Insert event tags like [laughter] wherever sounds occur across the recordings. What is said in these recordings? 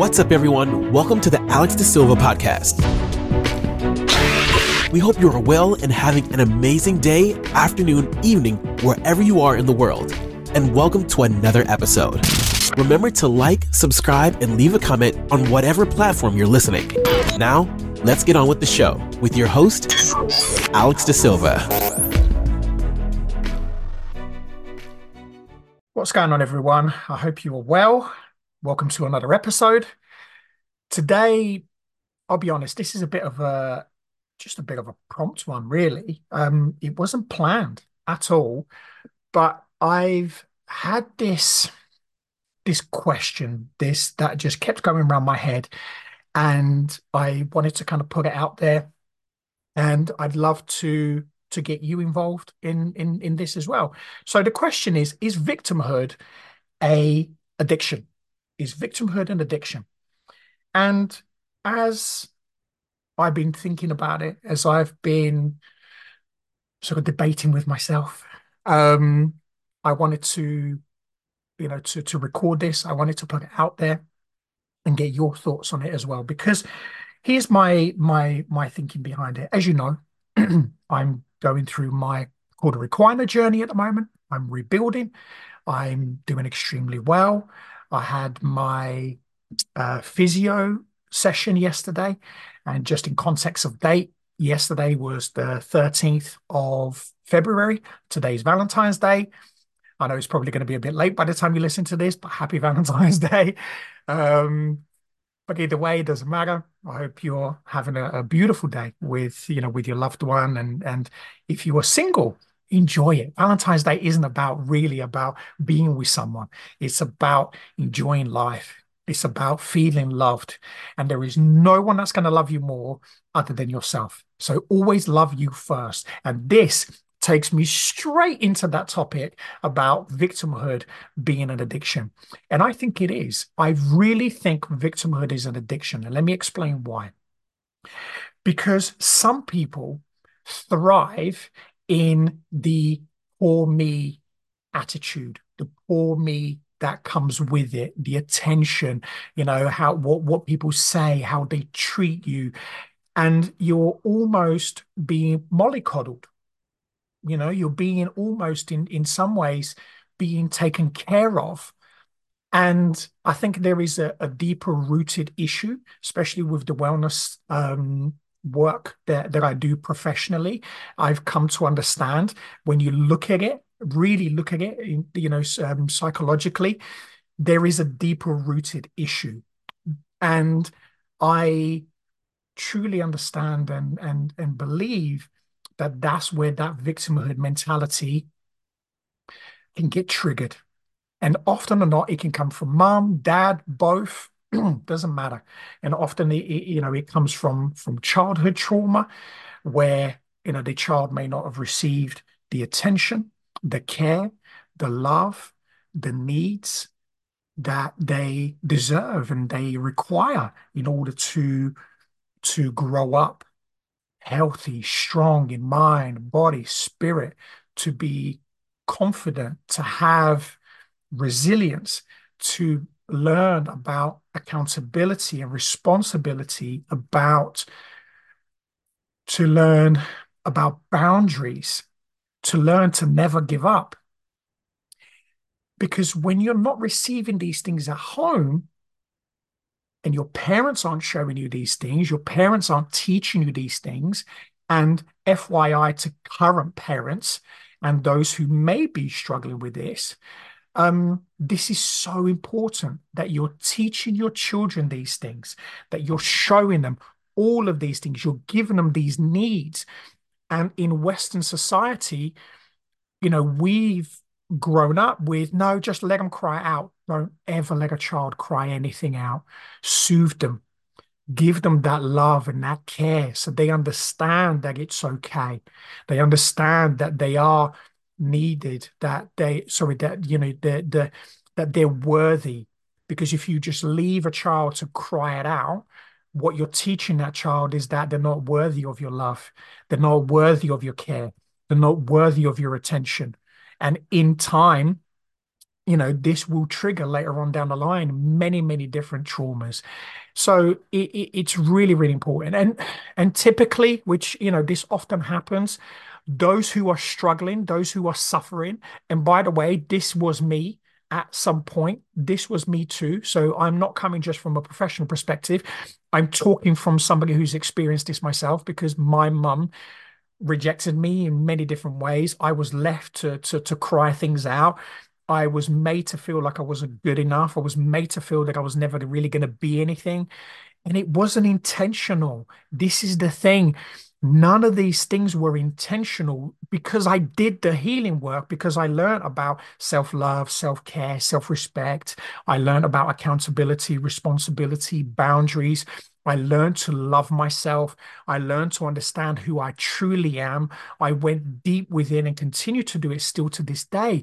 What's up, everyone? Welcome to the Alex De Silva podcast. We hope you are well and having an amazing day, afternoon, evening, wherever you are in the world. And welcome to another episode. Remember to like, subscribe, and leave a comment on whatever platform you're listening. Now, let's get on with the show with your host, Alex De Silva. What's going on, everyone? I hope you are well. Welcome to another episode. Today, I'll be honest, this is a bit of a just a bit of a prompt one, really. Um, it wasn't planned at all, but I've had this this question, this that just kept going around my head, and I wanted to kind of put it out there. And I'd love to to get you involved in in in this as well. So the question is: Is victimhood a addiction? Is victimhood and addiction? And as I've been thinking about it, as I've been sort of debating with myself, um, I wanted to, you know, to to record this. I wanted to put it out there and get your thoughts on it as well. Because here's my my my thinking behind it. As you know, [clears throat] I'm going through my Cauda Equina journey at the moment. I'm rebuilding. I'm doing extremely well. I had my uh, physio session yesterday, and just in context of date, yesterday was the 13th of February. Today's Valentine's Day. I know it's probably going to be a bit late by the time you listen to this, but happy [laughs] Valentine's Day. Um, but either way, it doesn't matter. I hope you're having a, a, beautiful day with you know with your loved one, and and if you are single, enjoy it. Valentine's Day isn't about really about being with someone. It's about enjoying life. It's about feeling loved, and there is no one that's going to love you more other than yourself. So always love you first, and this takes me straight into that topic about victimhood being an addiction. And I think it is. I really think victimhood is an addiction. And let me explain why. Because some people thrive in the poor me attitude, the poor me that comes with it, the attention, you know, how what what people say, how they treat you. And you're almost being mollycoddled you know you're being almost in in some ways being taken care of and i think there is a, a deeper rooted issue especially with the wellness um, work that, that i do professionally i've come to understand when you look at it really look at it you know um, psychologically there is a deeper rooted issue and i truly understand and and and believe that that's where that victimhood mentality can get triggered. And often or not, it can come from mom, dad, both. [clears throat] doesn't matter. And often, it, you know, it comes from from childhood trauma, where you know the child may not have received the attention, the care, the love, the needs that they deserve and they require in order to to grow up healthy, strong in mind, body, spirit, to be confident, to have resilience, to learn about accountability and responsibility, about to learn about boundaries, to learn to never give up. Because when you're not receiving these things at home, and your parents aren't showing you these things, your parents aren't teaching you these things, and FYI to current parents and those who may be struggling with this, um, this is so important that you're teaching your children these things, that you're showing them all of these things, you're giving them these needs. And in Western society, you know, we've grown up with no, just let them cry out. Don't ever let a child cry anything out. Soothe them. Give them that love and that care so they understand that it's okay. They understand that they are needed, that they, sorry, that, you know, the, the, that they're worthy. Because if you just leave a child to cry it out, what you're teaching that child is that they're not worthy of your love. They're not worthy of your care. They're not worthy of your attention. And in time, you know, this will trigger later on down the line many, many different traumas. So it, it, it's really, really important. And and typically, which you know, this often happens, those who are struggling, those who are suffering, and by the way, this was me at some point. This was me too. So I'm not coming just from a professional perspective. I'm talking from somebody who's experienced this myself because my mum rejected me in many different ways. I was left to to to cry things out. I was made to feel like I wasn't good enough. I was made to feel that I was never really going to be anything. And it wasn't intentional. This is the thing. None of these things were intentional because I did the healing work, because I learned about self love, self care, self respect. I learned about accountability, responsibility, boundaries. I learned to love myself. I learned to understand who I truly am. I went deep within and continue to do it still to this day.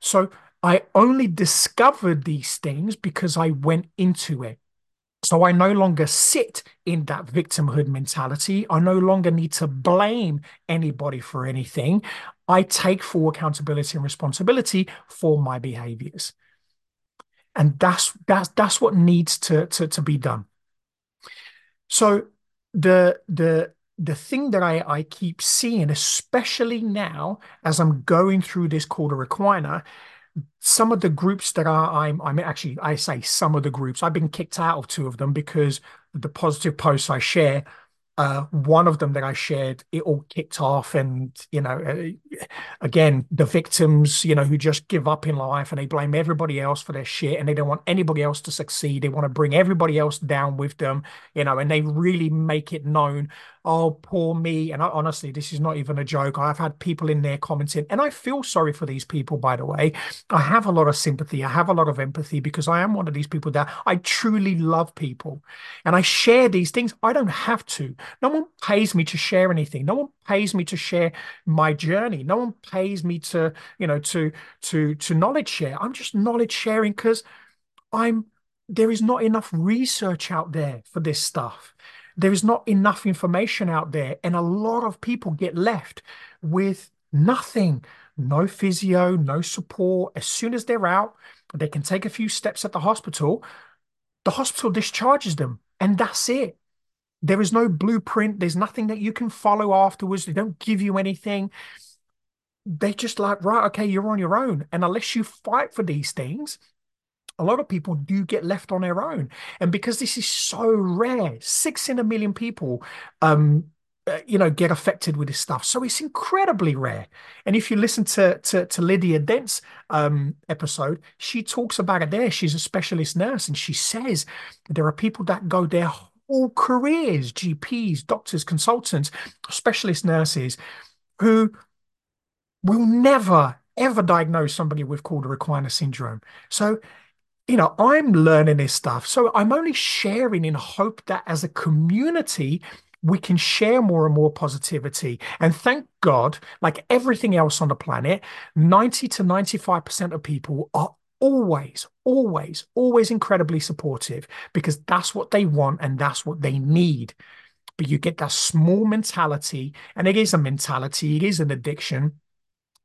So I only discovered these things because I went into it. So I no longer sit in that victimhood mentality. I no longer need to blame anybody for anything. I take full accountability and responsibility for my behaviors. And that's that's that's what needs to, to, to be done. So the the the thing that I, I keep seeing, especially now as I'm going through this Cauda Equina, some of the groups that are I'm I'm actually I say some of the groups I've been kicked out of two of them because the positive posts I share uh, one of them that I shared, it all kicked off, and you know, uh, again, the victims, you know, who just give up in life and they blame everybody else for their shit, and they don't want anybody else to succeed. They want to bring everybody else down with them, you know, and they really make it known oh, poor me. And I, honestly, this is not even a joke. I've had people in there commenting, and I feel sorry for these people, by the way. I have a lot of sympathy. I have a lot of empathy because I am one of these people that I truly love people and I share these things. I don't have to. No one pays me to share anything. No one pays me to share my journey. No one pays me to, you know, to, to, to knowledge share. I'm just knowledge sharing because I'm, there is not enough research out there for this stuff there is not enough information out there. And a lot of people get left with nothing no physio, no support. As soon as they're out, they can take a few steps at the hospital. The hospital discharges them, and that's it. There is no blueprint. There's nothing that you can follow afterwards. They don't give you anything. They just like, right, okay, you're on your own. And unless you fight for these things, a lot of people do get left on their own. And because this is so rare, six in a million people, um, uh, you know, get affected with this stuff. So it's incredibly rare. And if you listen to to, to Lydia Dent's um, episode, she talks about it there. She's a specialist nurse, and she says there are people that go their whole careers, GPs, doctors, consultants, specialist nurses, who will never ever diagnose somebody with Cauda-Equina syndrome. So you know, I'm learning this stuff. So I'm only sharing in hope that as a community, we can share more and more positivity. And thank God, like everything else on the planet, 90 to 95% of people are always, always, always incredibly supportive because that's what they want and that's what they need. But you get that small mentality, and it is a mentality, it is an addiction.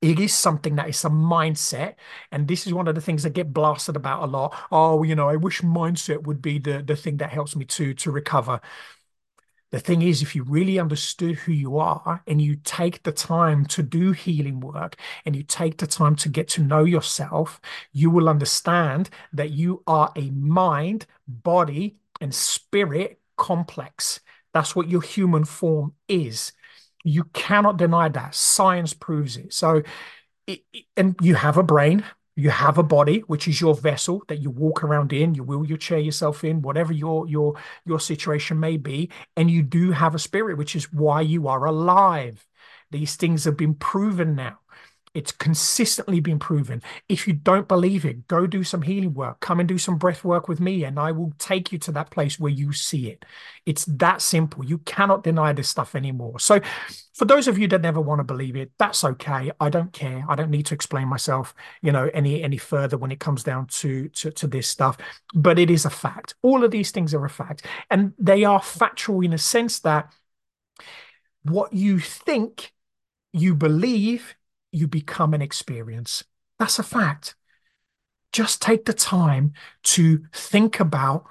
It is something that is a mindset and this is one of the things that get blasted about a lot. Oh you know i wish mindset would be the the thing that helps me to to recover the thing is if you really understood who you are and you take the time to do healing work and you take the time to get to know yourself you will understand that you are a mind body and spirit complex that's what your human form is you cannot deny that. Science proves it. So, it, and you have a brain, you have a body, which is your vessel that you walk around in, you will your chair yourself in, whatever your your your situation may be, and you do have a spirit, which is why you are alive. These things have been proven now. It's consistently been proven. If you don't believe it, go do some healing work. Come and do some breath work with me, and I will take you to that place where you see it. It's that simple. You cannot deny this stuff anymore. So, for those of you that never want to believe it, that's okay. I don't care. I don't need to explain myself, you know, any any further when it comes down to to, to this stuff. But it is a fact. All of these things are a fact, and they are factual in a sense that what you think you believe you become an experience. That's a fact. just take the time to think about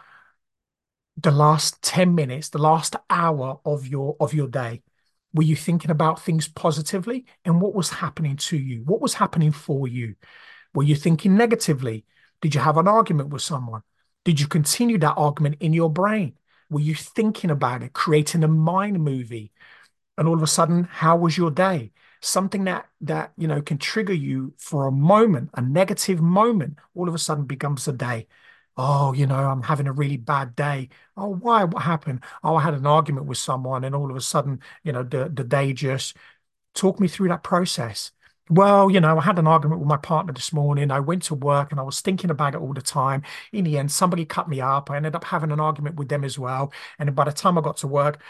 the last 10 minutes, the last hour of your of your day. Were you thinking about things positively? And what was happening to you? What was happening for you? Were you thinking negatively? Did you have an argument with someone? Did you continue that argument in your brain? Were you thinking about it, creating a mind movie? And all of a sudden, how was your day? Something that that you know can trigger you for a moment, a negative moment, all of a sudden becomes a day. Oh, you know, I'm having a really bad day. Oh, why? What happened? Oh, I had an argument with someone, and all of a sudden, you know, the the day just talk me through that process. Well, you know, I had an argument with my partner this morning. I went to work and I was thinking about it all the time. In the end, somebody cut me up. I ended up having an argument with them as well. And by the time I got to work,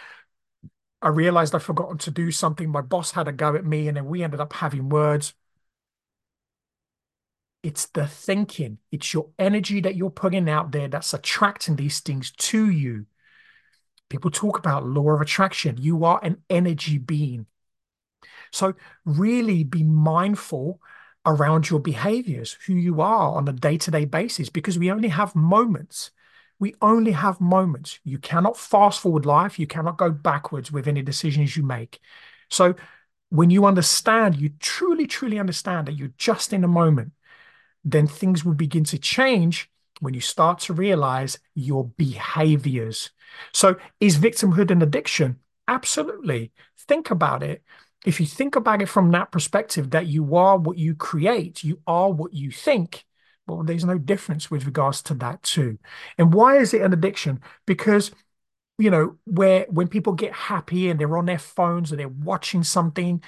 I realized I'd forgotten to do something. My boss had a go at me, and then we ended up having words. It's the thinking, it's your energy that you're putting out there that's attracting these things to you. People talk about law of attraction. You are an energy being. So, really be mindful around your behaviors, who you are on a day to day basis, because we only have moments. We only have moments. You cannot fast forward life. You cannot go backwards with any decisions you make. So, when you understand, you truly, truly understand that you're just in a moment, then things will begin to change when you start to realize your behaviors. So, is victimhood an addiction? Absolutely. Think about it if you think about it from that perspective, that you are what you create, you are what you think, well, there's no difference with regards to that too. And why is it an addiction? Because you know, where when people get happy and they're on their phones or they're watching something,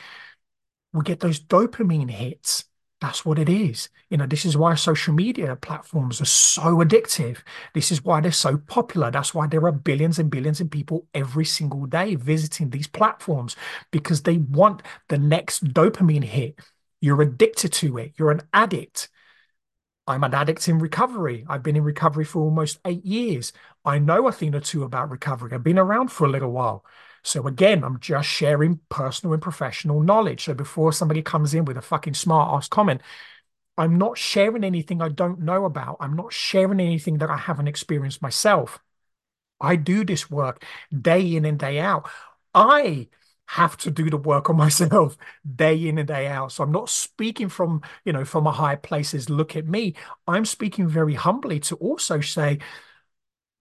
we get those dopamine hits. That's what it is. You know, this is why social media platforms are so addictive. This is why they're so popular. That's why there are billions and billions of people every single day visiting these platforms because they want the next dopamine hit. You're addicted to it. You're an addict. I'm an addict in recovery. I've been in recovery for almost eight years. I know a thing or two about recovery. I've been around for a little while. So again, I'm just sharing personal and professional knowledge. So before somebody comes in with a fucking smart ass comment, I'm not sharing anything I don't know about. I'm not sharing anything that I haven't experienced myself. I do this work day in and day out. I have to do the work on [laughs] myself day in and day out. So I'm not speaking from, you know, from a high places, look at me. I'm speaking very humbly to also say,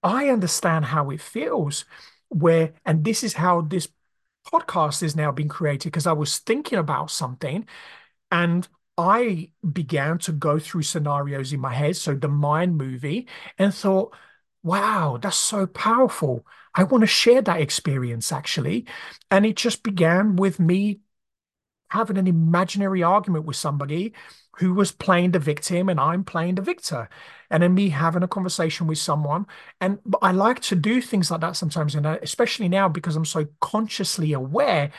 I understand how it feels where, and this is how this podcast is now being created because I was thinking about something and I began to go through scenarios in my head. So the mind movie and thought, wow, that's so powerful. I want to share that experience actually. And it just began with me having an imaginary argument with somebody who was playing the victim and I'm playing the victor. And then me having a conversation with someone. And I like to do things like that sometimes, and uh, especially now because I'm so consciously aware,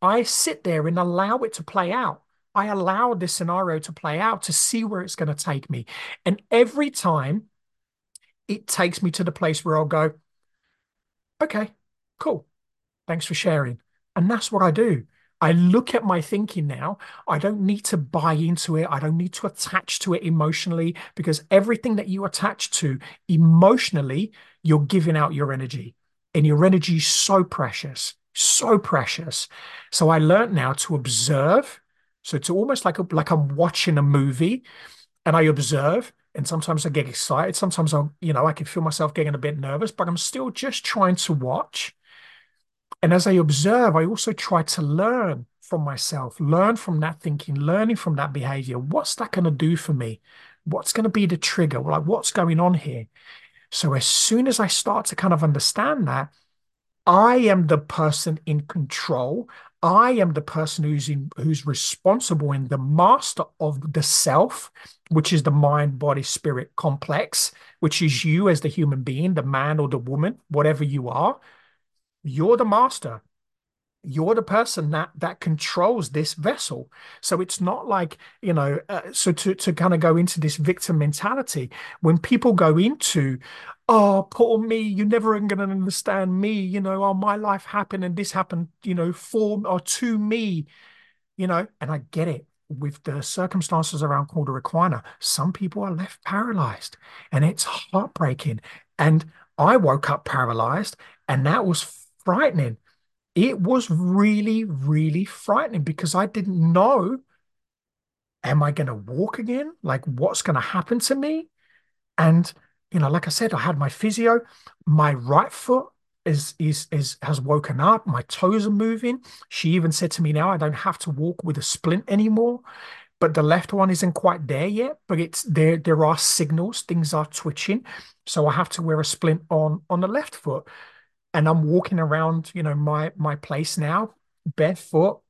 I sit there and allow it to play out. I allow this scenario to play out to see where it's going to take me. And every time it takes me to the place where I'll go, okay, cool. Thanks for sharing. And that's what I do. I look at my thinking now. I don't need to buy into it. I don't need to attach to it emotionally because everything that you attach to emotionally, you're giving out your energy. And your energy is so precious, so precious. So I learned now to observe. So it's almost like a, like I'm watching a movie and I observe. And sometimes I get excited. Sometimes I'll, you know, I can feel myself getting a bit nervous, but I'm still just trying to watch and as I observe, I also try to learn from myself, learn from that thinking, learning from that behavior. What's that going to do for me? What's going to be the trigger? Like, what's going on here? So, as soon as I start to kind of understand that, I am the person in control. I am the person who's in, who's responsible and the master of the self, which is the mind, body, spirit complex, which is you as the human being, the man or the woman, whatever you are you're the master. You're the person that that controls this vessel. So it's not like you know uh, so to to kind of go into this victim mentality when people go into oh poor me you're never going to understand me you know oh my life happened and this happened you know for or to me you know and i get it with the circumstances around Cauda some people are left paralyzed and it's heartbreaking. And I woke up paralyzed and that was frightening. It was really, really frightening because I didn't know am I going to walk again? Like, what's going to happen to me? And, you know, like I said, I had my physio, my right foot is is is has woken up my toes are moving. She even said to me now i don't have to walk with a splint anymore. But the left one isn't quite there yet but it's there there are signals things are twitching. So i have to wear a splint on on the left foot. And i'm walking around you know my my place now barefoot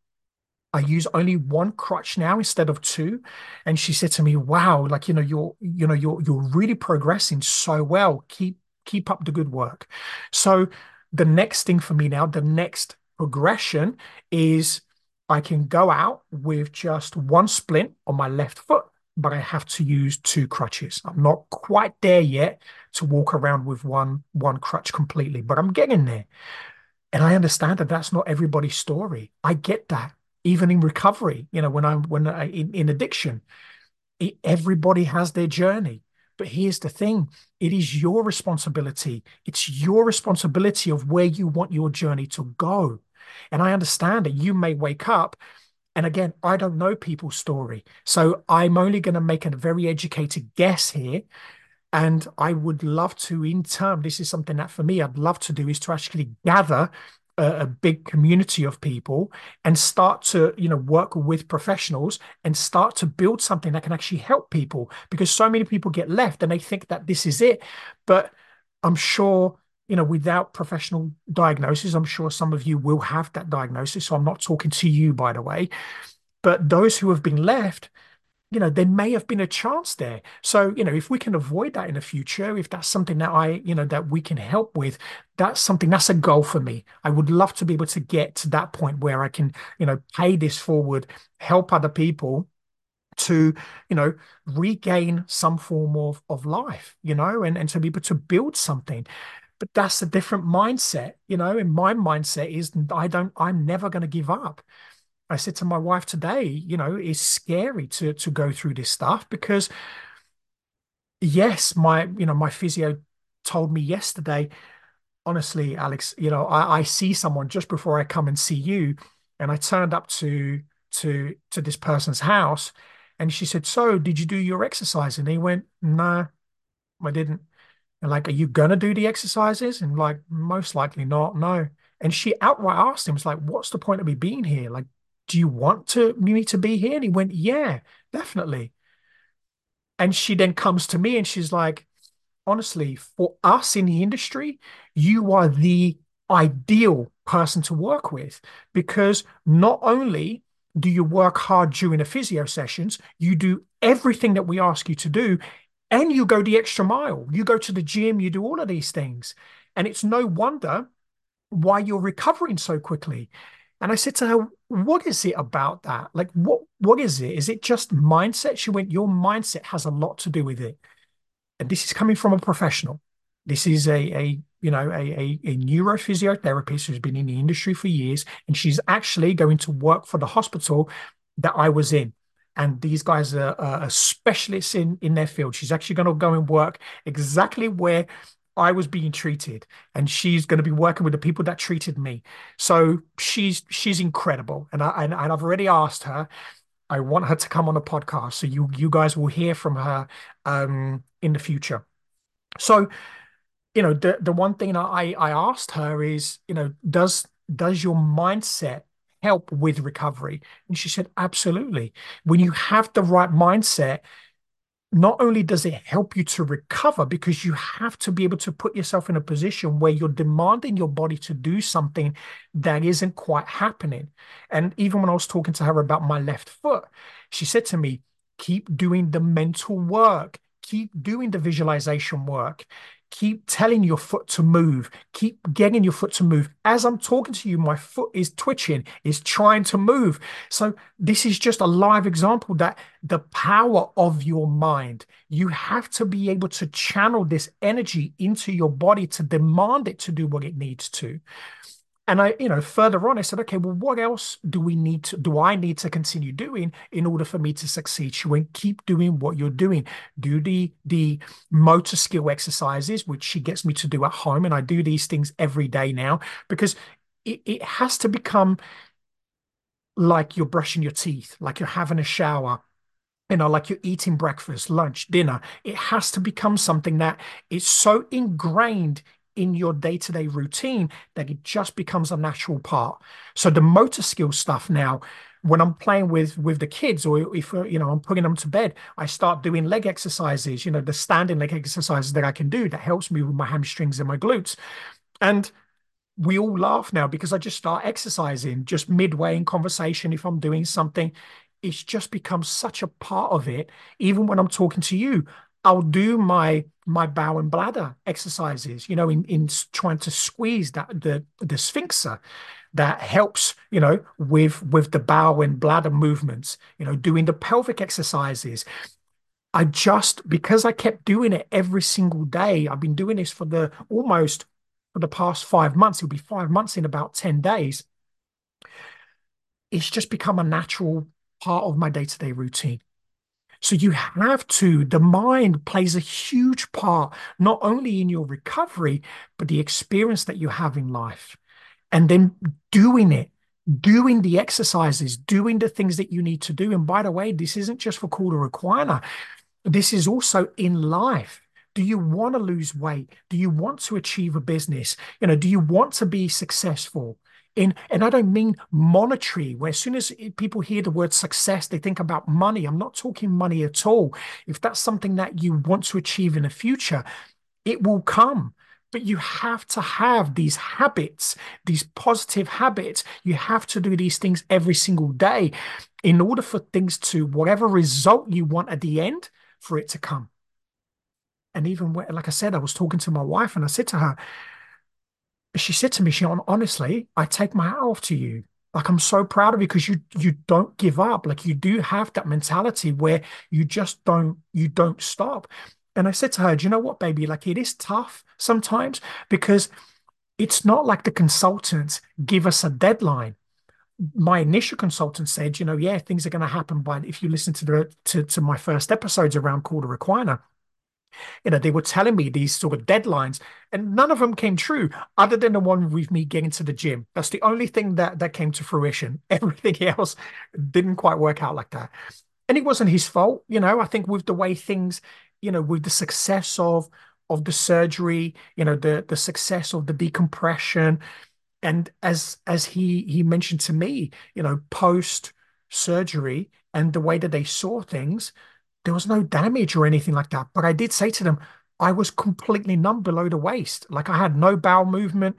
I use only one crutch now instead of two. And she said to me, wow, like, you know, you're, you know, you're, you're really progressing so well. Keep, keep up the good work. So the next thing for me now, the next progression is I can go out with just one splint on my left foot, but I have to use two crutches. I'm not quite there yet to walk around with one one crutch completely, but I'm getting there. And I understand that that's not everybody's story. I get that even in recovery, you know, when I'm when I, in, in addiction, it, everybody has their journey. But here's the thing it is your responsibility. It's your responsibility of where you want your journey to go. And I understand that you may wake up. And again, I don't know people's story. So I'm only going to make a very educated guess here. And I would love to, in turn, this is something that for me, I'd love to do is to actually gather a, a, big community of people and start to you know work with professionals and start to build something that can actually help people because so many people get left and they think that this is it. But i'm sure you know without professional diagnosis i'm sure some of you will have that diagnosis. So i'm not talking to you by the way. But those who have been left you know, there may have been a chance there. So, you know, if we can avoid that in the future, if that's something that I, you know, that we can help with, that's something that's a goal for me. I would love to be able to get to that point where I can, you know, pay this forward, help other people to you know regain some form of of life you know and and to be able to build something but that's a different mindset you know and my mindset is i don't i'm never going to give up I said to my wife today, you know, it's scary to to go through this stuff because yes, my you know my physio told me yesterday, honestly, Alex, you know, I, I see someone just before I come and see you, and I turned up to to to this person's house, and she said, "So, did you do your exercise?" And he went, "No, I didn't." And like, "Are you gonna do the exercises?" And like, most likely not. No. And she outright asked him, "Was like, what's the point of me being here? Like, do you want to me to be here? And he went, yeah, definitely. And she then comes to me and she's like, honestly, for us in the industry, you are the ideal person to work with because not only do you work hard during the physio sessions, you do everything that we ask you to do, and you go the extra mile. You go to the gym, you do all of these things. And it's no wonder why you're recovering so quickly. And I said to her, what is it about that? Like, what what is it? Is it just mindset? She went, your mindset has a lot to do with it. And this is coming from a professional. This is a, a you know, a, a, a neurophysiotherapist who's been in the industry for years. And she's actually going to work for the hospital that I was in. And these guys are, are specialists in, in their field. She's actually going to go and work exactly where I was being treated, and she's going to be working with the people that treated me. So she's she's incredible, and I and, and I've already asked her. I want her to come on the podcast, so you you guys will hear from her um, in the future. So, you know, the the one thing I I asked her is, you know, does does your mindset help with recovery? And she said, absolutely. When you have the right mindset, not only does it help you to recover because you have to be able to put yourself in a position where you're demanding your body to do something that isn't quite happening. And even when I was talking to her about my left foot, she said to me, keep doing the mental work, keep doing the visualization work, keep telling your foot to move. Keep getting your foot to move. As i'm talking to you my foot is twitching is trying to move. So this is just a live example that the power of your mind you have to be able to channel this energy into your body to demand it to do what it needs to And I, you know, further on, I said, okay, well, what else do we need to, do I need to continue doing in order for me to succeed? She went, keep doing what you're doing. Do the the motor skill exercises, which she gets me to do at home. And I do these things every day now because it, it has to become like you're brushing your teeth, like you're having a shower, you know, like you're eating breakfast, lunch, dinner. It has to become something that is so ingrained in your day-to-day routine that it just becomes a natural part. So the motor skill stuff now, when I'm playing with with the kids, or if uh, you know I'm putting them to bed, I start doing leg exercises. You know, the standing leg exercises that I can do that helps me with my hamstrings and my glutes. And we all laugh now because I just start exercising just midway in conversation if I'm doing something. It's just become such a part of it. Even when I'm talking to you, I'll do my my bow and bladder exercises, you know, in in trying to squeeze that the the sphincter that helps, you know, with with the bow and bladder movements, you know, doing the pelvic exercises. I just because I kept doing it every single day. I've been doing this for the almost for the past five months. It'll be five months in about 10 days. It's just become a natural part of my day-to-day routine. So you have to, the mind plays a huge part, not only in your recovery, but the experience that you have in life. And then doing it, doing the exercises, doing the things that you need to do. And by the way, this isn't just for Cauda Equina. This is also in life. Do you want to lose weight? Do you want to achieve a business? You know, do you want to be successful? In and I don't mean monetary, where as soon as people hear the word success, they think about money. I'm not talking money at all. If that's something that you want to achieve in the future, it will come. But you have to have these habits, these positive habits. You have to do these things every single day in order for things to, whatever result you want at the end, for it to come. And even like I said, I was talking to my wife and I said to her, she said to me, she honestly, I take my hat off to you. Like I'm so proud of you because you you don't give up. Like you do have that mentality where you just don't you don't stop. And I said to her, Do you know what, baby? Like it is tough sometimes because it's not like the consultants give us a deadline. My initial consultant said, you know, yeah, things are going to happen by if you listen to the to, to my first episodes around Cauda Equina you know, they were telling me these sort of deadlines, and none of them came true, other than the one with me getting to the gym. That's the only thing that that came to fruition. [laughs] Everything else didn't quite work out like that. And it wasn't his fault, you know. I think with the way things, you know, with the success of of the surgery, you know, the the success of the decompression, and as as he he mentioned to me, you know, post surgery and the way that they saw things there was no damage or anything like that. But I did say to them, I was completely numb below the waist. Like I had no bowel movement.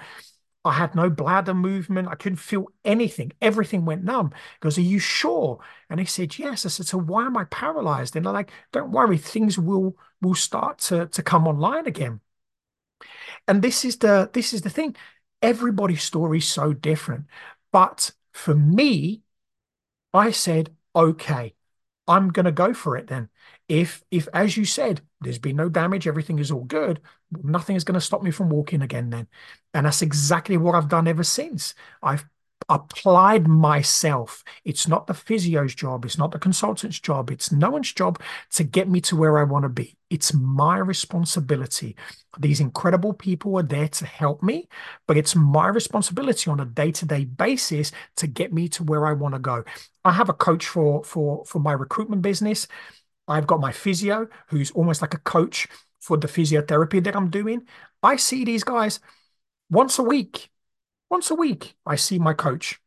I had no bladder movement. I couldn't feel anything. Everything went numb. He goes, Are you sure? And he said, Yes. I said, So why am I paralyzed? And they're like, Don't worry, things will will start to, to come online again. And this is the this is the thing. Everybody's story is so different. But for me, I said, okay, I'm going to go for it then. If, if as you said, there's been no damage, everything is all good, nothing is going to stop me from walking again then. And that's exactly what I've done ever since. I've applied myself. It's not the physio's job. It's not the consultant's job. It's no one's job to get me to where I want to be. It's my responsibility. These incredible people are there to help me, but it's my responsibility on a day-to-day basis to get me to where I want to go. I have a coach for for for my recruitment business. I've got my physio who's almost like a coach for the physiotherapy that I'm doing. I see these guys once a week once a week, I see my coach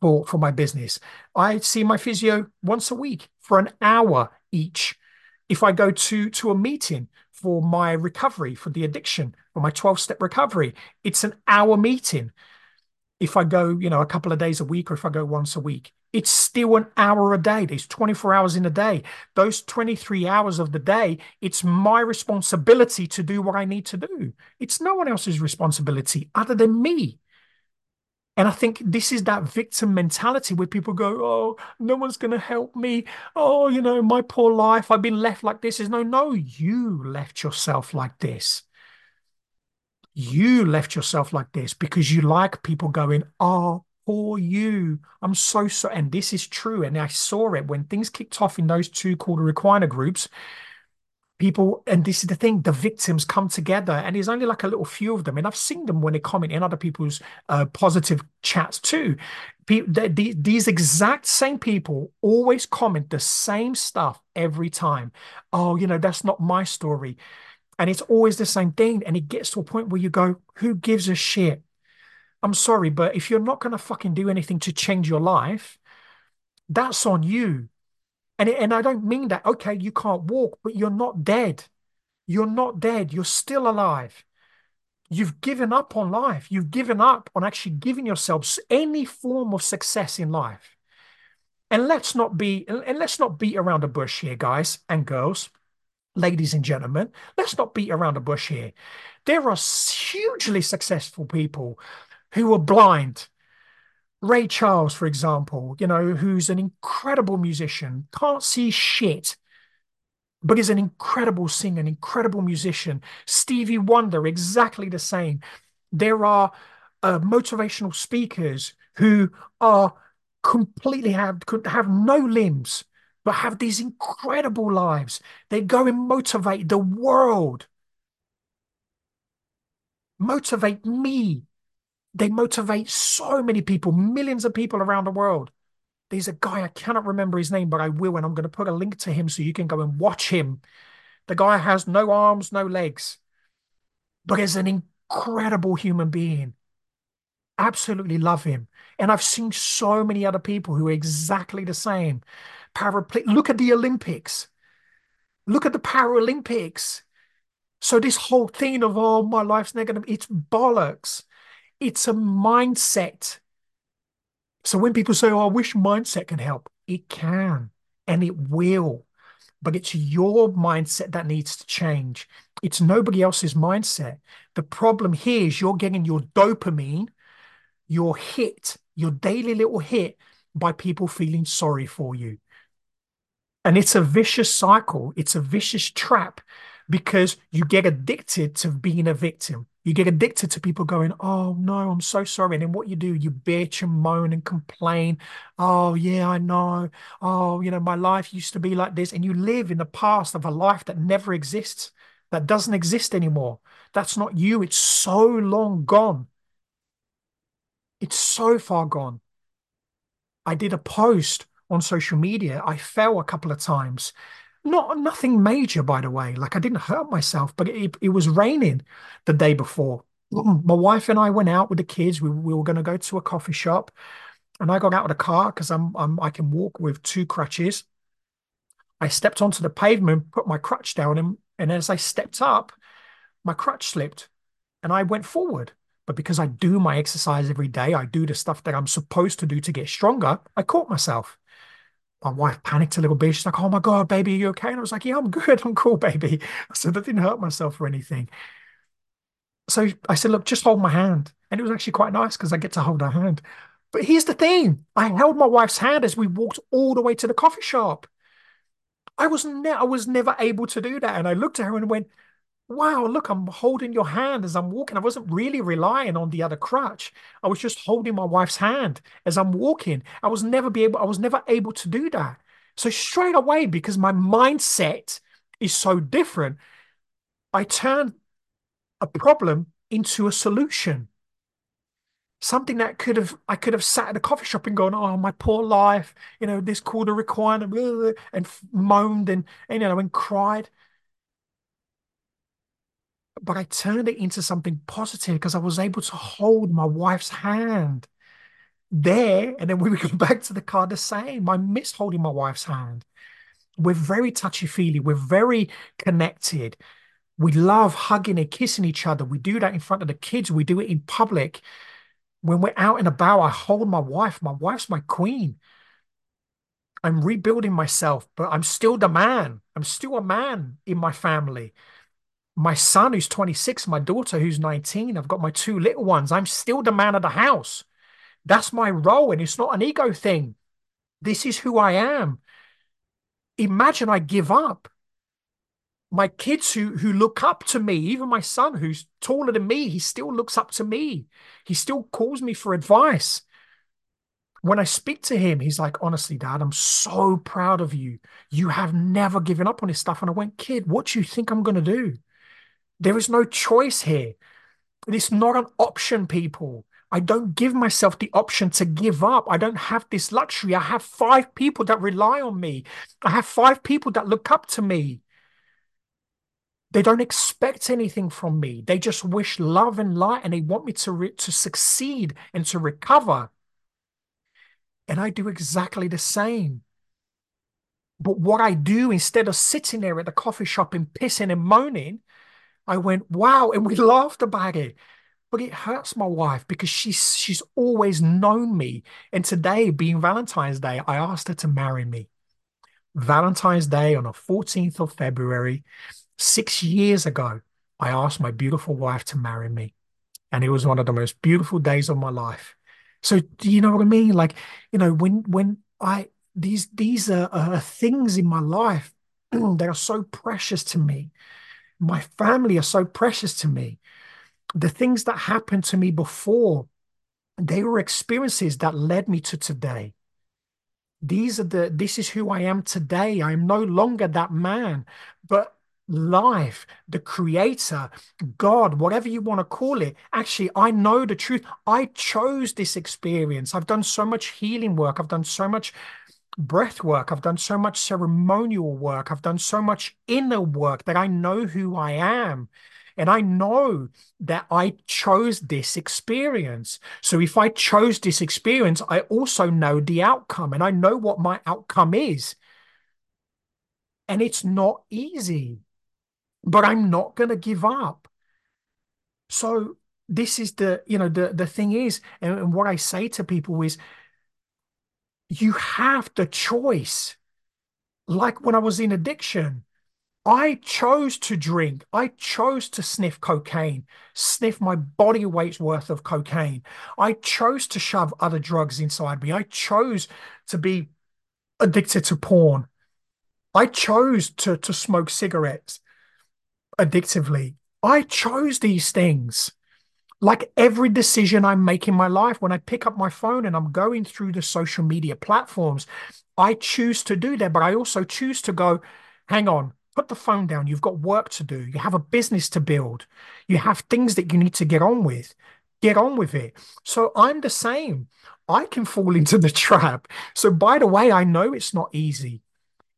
for, for my business. I see my physio once a week for an hour each. If I go to, to a meeting for my recovery, for the addiction, for my 12 step recovery, it's an hour meeting. If I go, you know, a couple of days a week or if I go once a week, it's still an hour a day. There's 24 hours in a day. Those 23 hours of the day, it's my responsibility to do what I need to do. It's no one else's responsibility other than me. And I think this is that victim mentality where people go, Oh, no one's going to help me. Oh, you know, my poor life. I've been left like this. Is no, no, you left yourself like this. You left yourself like this because you like people going, oh, poor you. I'm so sorry. And this is true. And I saw it when things kicked off in those two Cauda Equina groups people and this is the thing the victims come together and there's only like a little few of them and i've seen them when they comment in other people's uh, positive chats too. These exact same people always comment the same stuff every time. Oh you know that's not my story. And it's always the same thing and it gets to a point where you go who gives a shit? I'm sorry but if you're not going to fucking do anything to change your life that's on you and, and I don't mean that, okay, you can't walk, but you're not dead. You're not dead. You're still alive. You've given up on life. You've given up on actually giving yourselves any form of success in life. And let's not be and let's not beat around the bush here, guys and girls, ladies and gentlemen. Let's not beat around the bush here. There are hugely successful people who are blind, Ray Charles, for example, you know, who's an incredible musician, can't see shit, but is an incredible singer, an incredible musician. Stevie Wonder, exactly the same. There are uh, motivational speakers who are completely have have no limbs, but have these incredible lives. They go and motivate the world, motivate me they motivate so many people, millions of people around the world. There's a guy, I cannot remember his name, but I will, and I'm going to put a link to him so you can go and watch him. The guy has no arms, no legs, but is an incredible human being. Absolutely love him. And I've seen so many other people who are exactly the same. Parapl- look at the Olympics. Look at the Paralympics. So this whole thing of oh my life's negative, it's bollocks. It's a mindset. So when people say, oh, I wish mindset can help, it can and it will. But it's your mindset that needs to change. It's nobody else's mindset. The problem here is you're getting your dopamine, your hit, your daily little hit by people feeling sorry for you. And it's a vicious cycle, it's a vicious trap because you get addicted to being a victim. You get addicted to people going, Oh no, I'm so sorry. And then what you do, you bitch and moan and complain. Oh, yeah, I know. Oh, you know, my life used to be like this. And you live in the past of a life that never exists, that doesn't exist anymore. That's not you. It's so long gone. It's so far gone. I did a post on social media. I fell a couple of times not nothing major, by the way. Like I didn't hurt myself, but it, it was raining the day before. My wife and I went out with the kids. We, we were going to go to a coffee shop, and I got out of the car because I'm, I'm I can walk with two crutches. I stepped onto the pavement, put my crutch down, and, and as I stepped up, my crutch slipped, and I went forward. But because I do my exercise every day, I do the stuff that I'm supposed to do to get stronger. I caught myself my wife panicked a little bit. She's like, "Oh my god, baby, are you okay?" And I was like, "Yeah, I'm good. [laughs] I'm cool, baby." So I didn't hurt myself or anything. So I said, "Look, just hold my hand," and it was actually quite nice because I get to hold her hand. But here's the thing: I held my wife's hand as we walked all the way to the coffee shop. I was ne- I was never able to do that, and I looked at her and went, wow, look, I'm holding your hand as I'm walking. I wasn't really relying on the other crutch. I was just holding my wife's hand as I'm walking. I was never be able, I was never able to do that. So straight away, because my mindset is so different, I turned a problem into a solution. Something that could have I could have sat at a coffee shop and gone, oh my poor life, you know, this Cauda Equina, and moaned and, and you know and cried but I turned it into something positive because I was able to hold my wife's hand there. And then we [laughs] go back to the car, the same. I miss holding my wife's hand. We're very touchy feely. We're very connected. We love hugging and kissing each other. We do that in front of the kids. We do it in public. When we're out and about, I hold my wife. My wife's my queen. I'm rebuilding myself, but I'm still the man. I'm still a man in my family my son who's 26, my daughter who's 19, I've got my two little ones. I'm still the man of the house. That's my role, and it's not an ego thing. This is who I am. Imagine I give up. my kids who who look up to me, even my son who's taller than me, he still looks up to me. He still calls me for advice. When I speak to him, he's like, honestly, dad, I'm so proud of you. You have never given up on this stuff. And I went, kid, what do you think I'm going to do? There is no choice here. It's not an option, people. I don't give myself the option to give up. I don't have this luxury. I have five people that rely on me. I have five people that look up to me. They don't expect anything from me. They just wish love and light and they want me to, re- to succeed and to recover. And I do exactly the same. But what I do instead of sitting there at the coffee shop and pissing and moaning, I went, wow. And we [laughs] laughed about it. But it hurts my wife because she's she's always known me. And today, being Valentine's Day, I asked her to marry me. Valentine's Day on the 14th of February, six years ago, I asked my beautiful wife to marry me. And it was one of the most beautiful days of my life. So do you know what I mean? Like, you know, when when I these these are, are things in my life [clears throat] that are so precious to me. My family are so precious to me. The things that happened to me before, they were experiences that led me to today. These are the this is who I am today. I am no longer that man, but life, the creator, God, whatever you want to call it. Actually, I know the truth. I chose this experience. I've done so much healing work. I've done so much breath work. I've done so much ceremonial work. I've done so much inner work that I know who I am. And I know that I chose this experience. So if I chose this experience, I also know the outcome and I know what my outcome is. And it's not easy but I'm not going to give up. So this is the, you know, the, the thing is, and, and what I say to people is, you have the choice. Like when I was in addiction, I chose to drink. I chose to sniff cocaine, sniff my body weight's worth of cocaine. I chose to shove other drugs inside me. I chose to be addicted to porn. I chose to, to smoke cigarettes addictively. I chose these things. Like every decision I make in my life, when I pick up my phone and I'm going through the social media platforms, I choose to do that. But I also choose to go, hang on, put the phone down. You've got work to do. You have a business to build. You have things that you need to get on with. Get on with it. So I'm the same. I can fall [laughs] into the trap. So, by the way, I know it's not easy.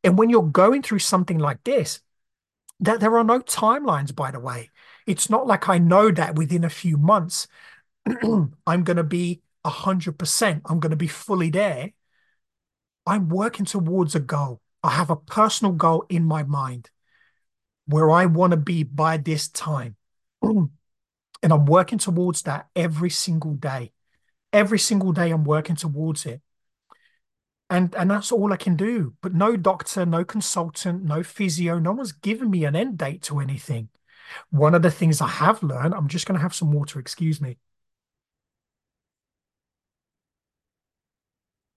And when you're going through something like this, that there are no timelines, by the way. It's not like I know that within a few months [clears throat] I'm going to be 100%, I'm going to be fully there. I'm working towards a goal. I have a personal goal in my mind where I want to be by this time. [clears throat] and I'm working towards that every single day. Every single day, I'm working towards it and and that's all I can do. But no doctor, no consultant, no physio, no one's given me an end date to anything. One of the things I have learned, I'm just going to have some water, excuse me.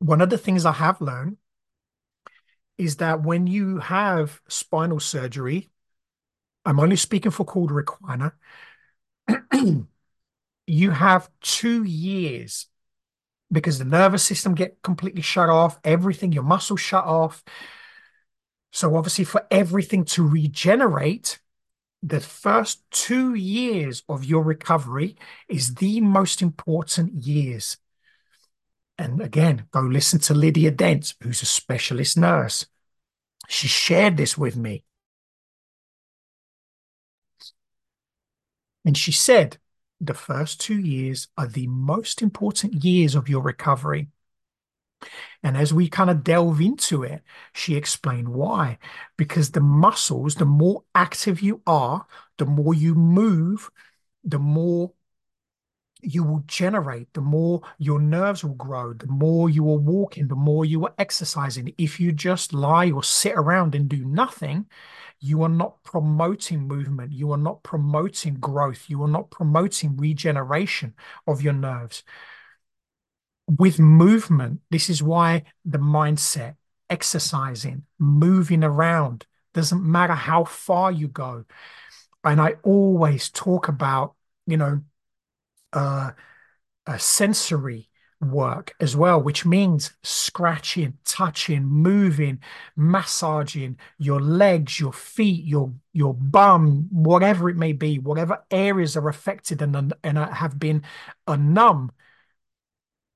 One of the things I have learned is that when you have spinal surgery, I'm only speaking for Cauda Equina, [clears throat] you have two years because the nervous system get completely shut off, everything, your muscles shut off. So obviously for everything to regenerate, the first two years of your recovery is the most important years. And again, go listen to Lydia Dent, who's a specialist nurse. She shared this with me. And she said, the first two years are the most important years of your recovery. And as we kind of delve into it, she explained why. Because the muscles, the more active you are, the more you move, the more you will generate, the more your nerves will grow, the more you are walking, the more you are exercising. If you just lie or sit around and do nothing, you are not promoting movement. You are not promoting growth. You are not promoting regeneration of your nerves. With movement, this is why the mindset, exercising, moving around, doesn't matter how far you go. And I always talk about, you know, uh, sensory work as well, which means scratching, touching, moving, massaging your legs, your feet, your your bum, whatever it may be, whatever areas are affected and and have been a numb.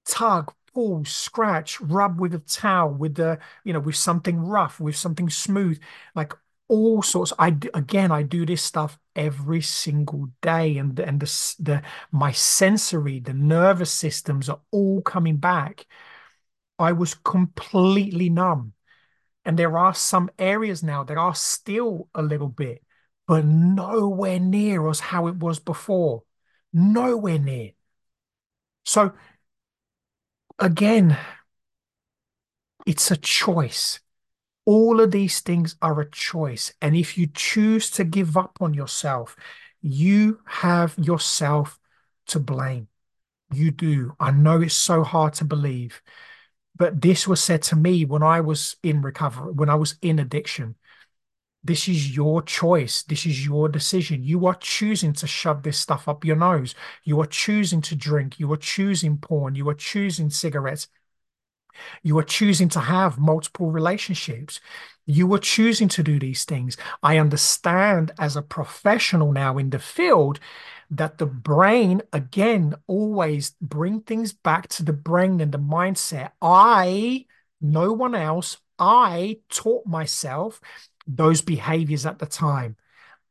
Tug, pull, scratch, rub with a towel, with the you know with something rough, with something smooth, like all sorts. I again, I do this stuff every single day, and and the the my sensory, the nervous systems are all coming back. I was completely numb, and there are some areas now that are still a little bit, but nowhere near as how it was before. Nowhere near. So again, it's a choice. All of these things are a choice. And if you choose to give up on yourself, you have yourself to blame. You do. I know it's so hard to believe, but this was said to me when I was in recovery, when I was in addiction. This is your choice. This is your decision. You are choosing to shove this stuff up your nose. You are choosing to drink. You are choosing porn. You are choosing cigarettes. You are choosing to have multiple relationships. You are choosing to do these things. I understand as a professional now in the field that the brain, again, always bring things back to the brain and the mindset. I, no one else, I taught myself those behaviors at the time.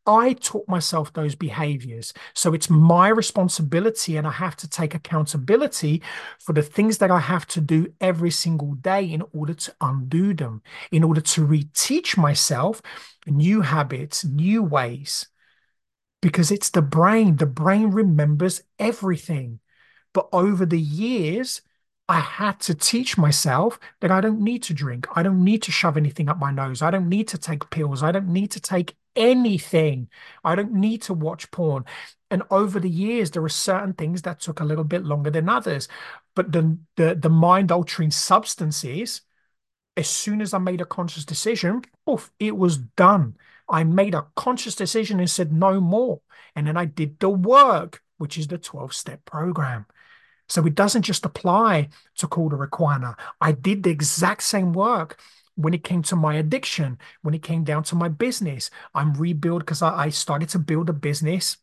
I taught myself those behaviors. So it's my responsibility, and I have to take accountability for the things that I have to do every single day in order to undo them, in order to reteach myself new habits, new ways. Because it's the brain, the brain remembers everything. But over the years, I had to teach myself that I don't need to drink. I don't need to shove anything up my nose. I don't need to take pills. I don't need to take anything. I don't need to watch porn. And over the years, there are certain things that took a little bit longer than others. But the the, the mind altering substances, as soon as I made a conscious decision, oof, it was done. I made a conscious decision and said no more. And then I did the work, which is the 12 step program. So it doesn't just apply to Cauda Equina. I did the exact same work when it came to my addiction, when it came down to my business. I'm rebuild because I, I started to build a business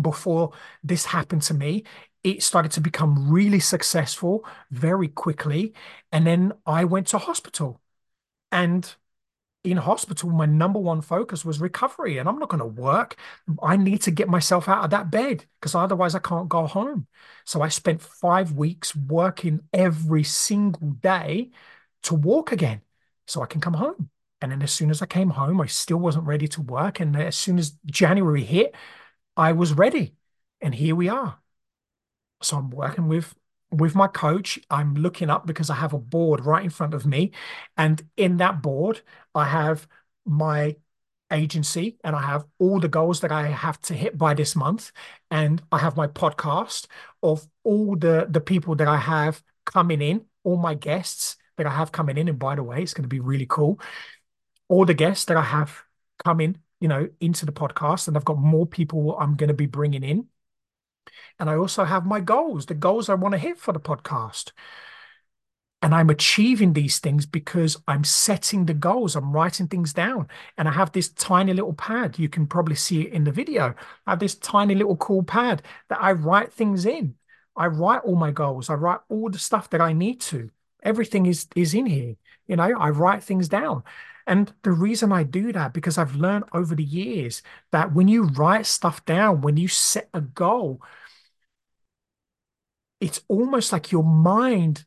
before this happened to me. It started to become really successful very quickly. And then I went to hospital. And in hospital, my number one focus was recovery. And I'm not going to work. I need to get myself out of that bed because otherwise I can't go home. So I spent five weeks working every single day to walk again so I can come home. And then as soon as I came home, I still wasn't ready to work. And as soon as January hit, I was ready. And here we are. So I'm working with with my coach, I'm looking up because I have a board right in front of me. And in that board, I have my agency and I have all the goals that I have to hit by this month. And I have my podcast of all the, the people that I have coming in, all my guests that I have coming in. And by the way, it's going to be really cool. All the guests that I have coming, you know, into the podcast. And I've got more people I'm going to be bringing in and I also have my goals, the goals I want to hit for the podcast. And I'm achieving these things because I'm setting the goals. I'm writing things down. And I have this tiny little pad. You can probably see it in the video. I have this tiny little cool pad that I write things in. I write all my goals. I write all the stuff that I need to. Everything is is in here. You know, I write things down. And the reason I do that, because I've learned over the years that when you write stuff down, when you set a goal, it's almost like your mind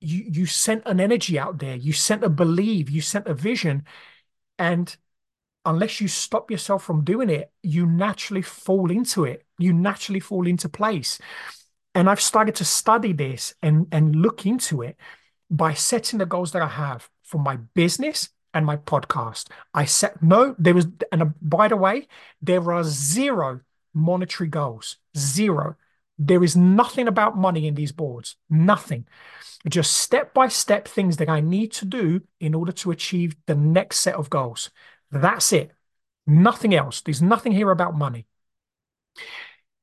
you you sent an energy out there you sent a belief you sent a vision and unless you stop yourself from doing it you naturally fall into it you naturally fall into place. And i've started to study this and and look into it by setting the goals that i have for my business and my podcast i set no there was and uh, by the way there are zero monetary goals zero There is nothing about money in these boards. Nothing. Just step by step things that I need to do in order to achieve the next set of goals. That's it. Nothing else. There's nothing here about money.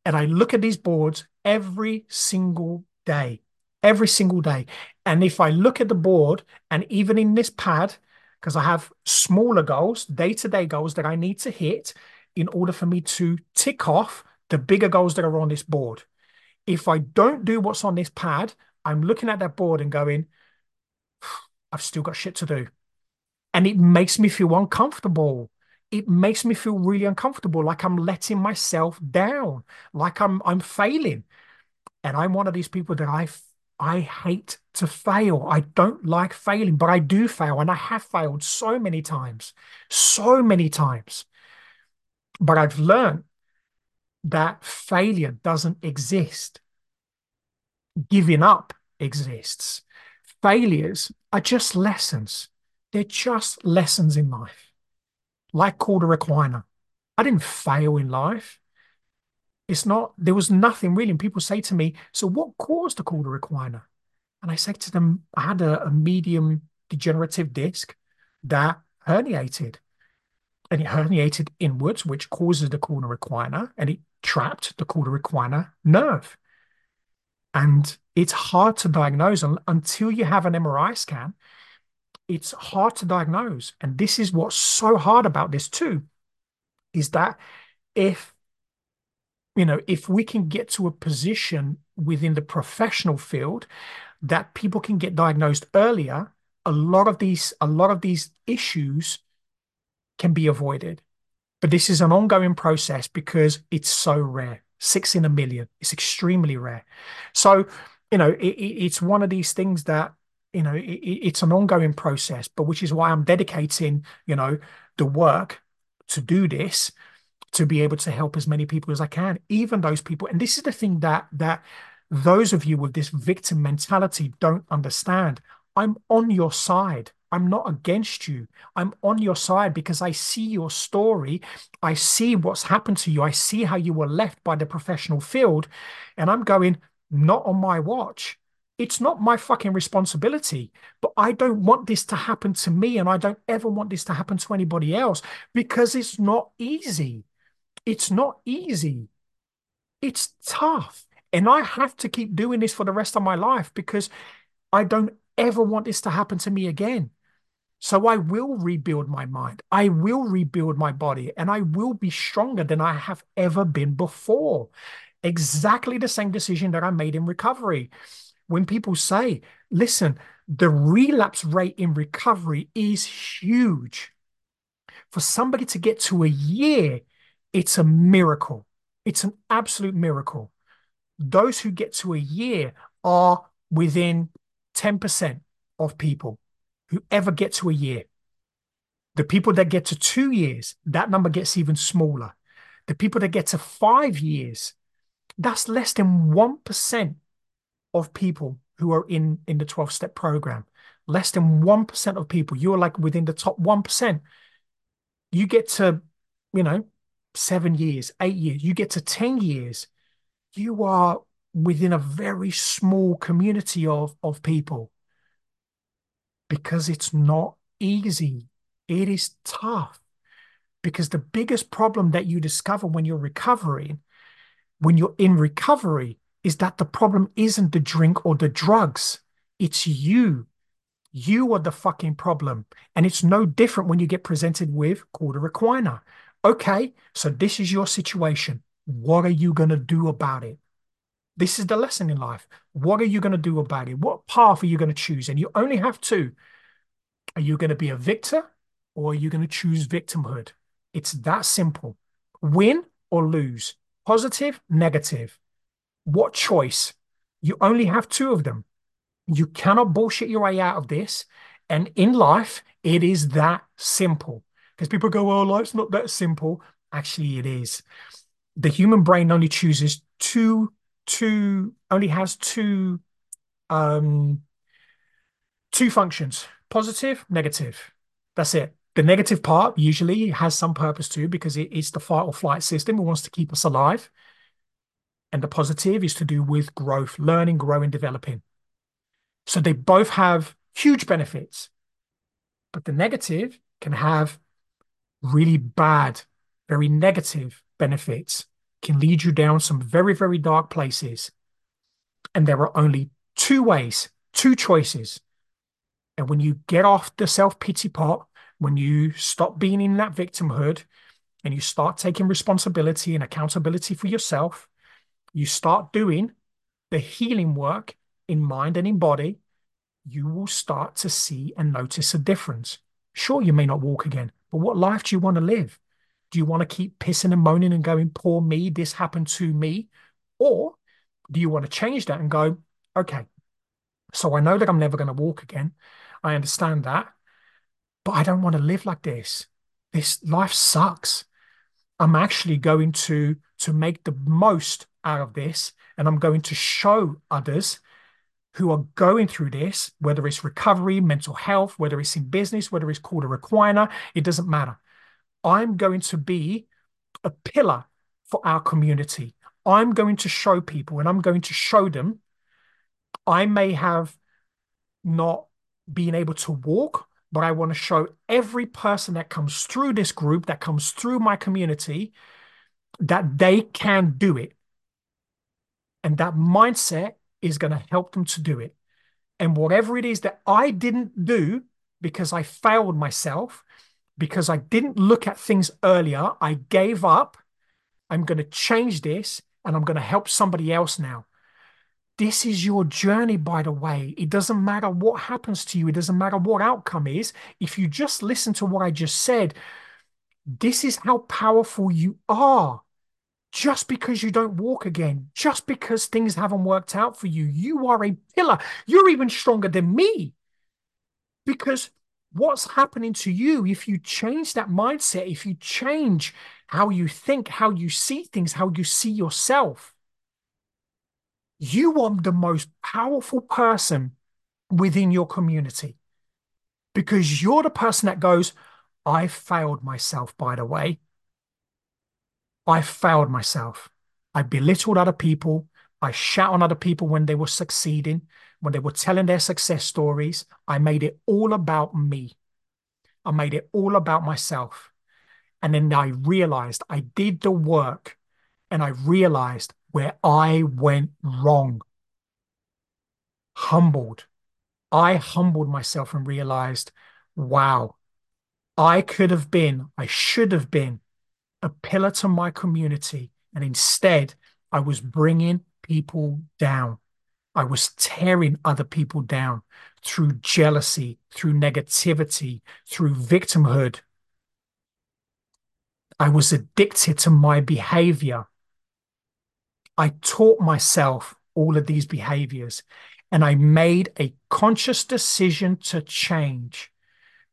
And I look at these boards every single day, every single day. And if I look at the board, and even in this pad, because I have smaller goals, day to day goals that I need to hit in order for me to tick off the bigger goals that are on this board. If I don't do what's on this pad, I'm looking at that board and going, [sighs] I've still got shit to do. And it makes me feel uncomfortable. It makes me feel really uncomfortable, like I'm letting myself down, like I'm I'm failing. And I'm one of these people that I I hate to fail. I don't like failing, but I do fail, and I have failed so many times, so many times. But I've learned that failure doesn't exist giving up exists. Failures are just lessons. They're just lessons in life. Like Cauda Equina. I didn't fail in life. It's not, there was nothing really. And people say to me, So what caused the Cauda Equina? And I say to them, I had a, a medium degenerative disc that herniated. And it herniated inwards, which causes the Cauda Equina, and it trapped the Cauda Equina nerve. And it's hard to diagnose until you have an MRI scan. It's hard to diagnose. And this is what's so hard about this too, is that if you know, if we can get to a position within the professional field that people can get diagnosed earlier, a lot of these, a lot of these issues can be avoided. But this is an ongoing process because it's so rare six in a million. It's extremely rare. So, you know, it, it's one of these things that, you know, it, it's an ongoing process, but which is why I'm dedicating, you know, the work to do this to be able to help as many people as I can, even those people. And this is the thing that that those of you with this victim mentality don't understand. I'm on your side. I'm not against you. I'm on your side because I see your story. I see what's happened to you. I see how you were left by the professional field. And I'm going, not on my watch. It's not my fucking responsibility, but I don't want this to happen to me. And I don't ever want this to happen to anybody else because it's not easy. It's not easy. It's tough. And I have to keep doing this for the rest of my life because I don't ever want this to happen to me again. So I will rebuild my mind. I will rebuild my body and I will be stronger than I have ever been before. Exactly the same decision that I made in recovery. When people say, listen, the relapse rate in recovery is huge. For somebody to get to a year, it's a miracle. It's an absolute miracle. Those who get to a year are within 10% of people who ever get to a year. The people that get to two years, that number gets even smaller. The people that get to five years, that's less than 1% of people who are in, in the 12 step program. Less than 1% of people. You're like within the top 1%. You get to, you know, seven years, eight years, you get to 10 years. You are within a very small community of, of people because it's not easy. It is tough because the biggest problem that you discover when you're recovering, when you're in recovery, is that the problem isn't the drink or the drugs. It's you. You are the fucking problem. And it's no different when you get presented with Cauda Equina. Okay, so this is your situation. What are you going to do about it? This is the lesson in life. What are you going to do about it? What path are you going to choose? And you only have two. Are you going to be a victor or are you going to choose victimhood? It's that simple. Win or lose, positive, negative. What choice? You only have two of them. You cannot bullshit your way out of this. And in life, it is that simple. Because people go, oh, life's not that simple. Actually, it is. The human brain only chooses two two only has two um two functions positive negative that's it the negative part usually has some purpose too because it is the fight or flight system it wants to keep us alive and the positive is to do with growth, learning, growing, developing. So they both have huge benefits. But the negative can have really bad, very negative benefits, can lead you down some very, very dark places. And there are only two ways, two choices. And when you get off the self pity pot, when you stop being in that victimhood and you start taking responsibility and accountability for yourself, you start doing the healing work in mind and in body, you will start to see and notice a difference. Sure, you may not walk again, but what life do you want to live? Do you want to keep pissing and moaning and going, poor me, this happened to me? Or do you want to change that and go, okay, so I know that I'm never going to walk again. I understand that, but I don't want to live like this. This life sucks. I'm actually going to to make the most out of this and I'm going to show others who are going through this, whether it's recovery, mental health, whether it's in business, whether it's Cauda Equina, it doesn't matter. I'm going to be a pillar for our community. I'm going to show people and I'm going to show them I may have not been able to walk, but I want to show every person that comes through this group, that comes through my community, that they can do it. And that mindset is going to help them to do it. And whatever it is that I didn't do because I failed myself, because I didn't look at things earlier, I gave up. I'm going to change this and I'm going to help somebody else now. This is your journey, by the way. It doesn't matter what happens to you, it doesn't matter what outcome is. If you just listen to what I just said, this is how powerful you are just because you don't walk again, just because things haven't worked out for you, you are a pillar. You're even stronger than me. Because what's happening to you if you change that mindset, if you change how you think, how you see things, how you see yourself, you are the most powerful person within your community because you're the person that goes, I failed myself, by the way. I failed myself. I belittled other people. I shout on other people when they were succeeding, when they were telling their success stories. I made it all about me. I made it all about myself. And then I realized I did the work and I realized where I went wrong. Humbled. I humbled myself and realized, wow, I could have been, I should have been a pillar to my community. And instead, I was bringing people down. I was tearing other people down through jealousy, through negativity, through victimhood. I was addicted to my behavior. I taught myself all of these behaviors and I made a conscious decision to change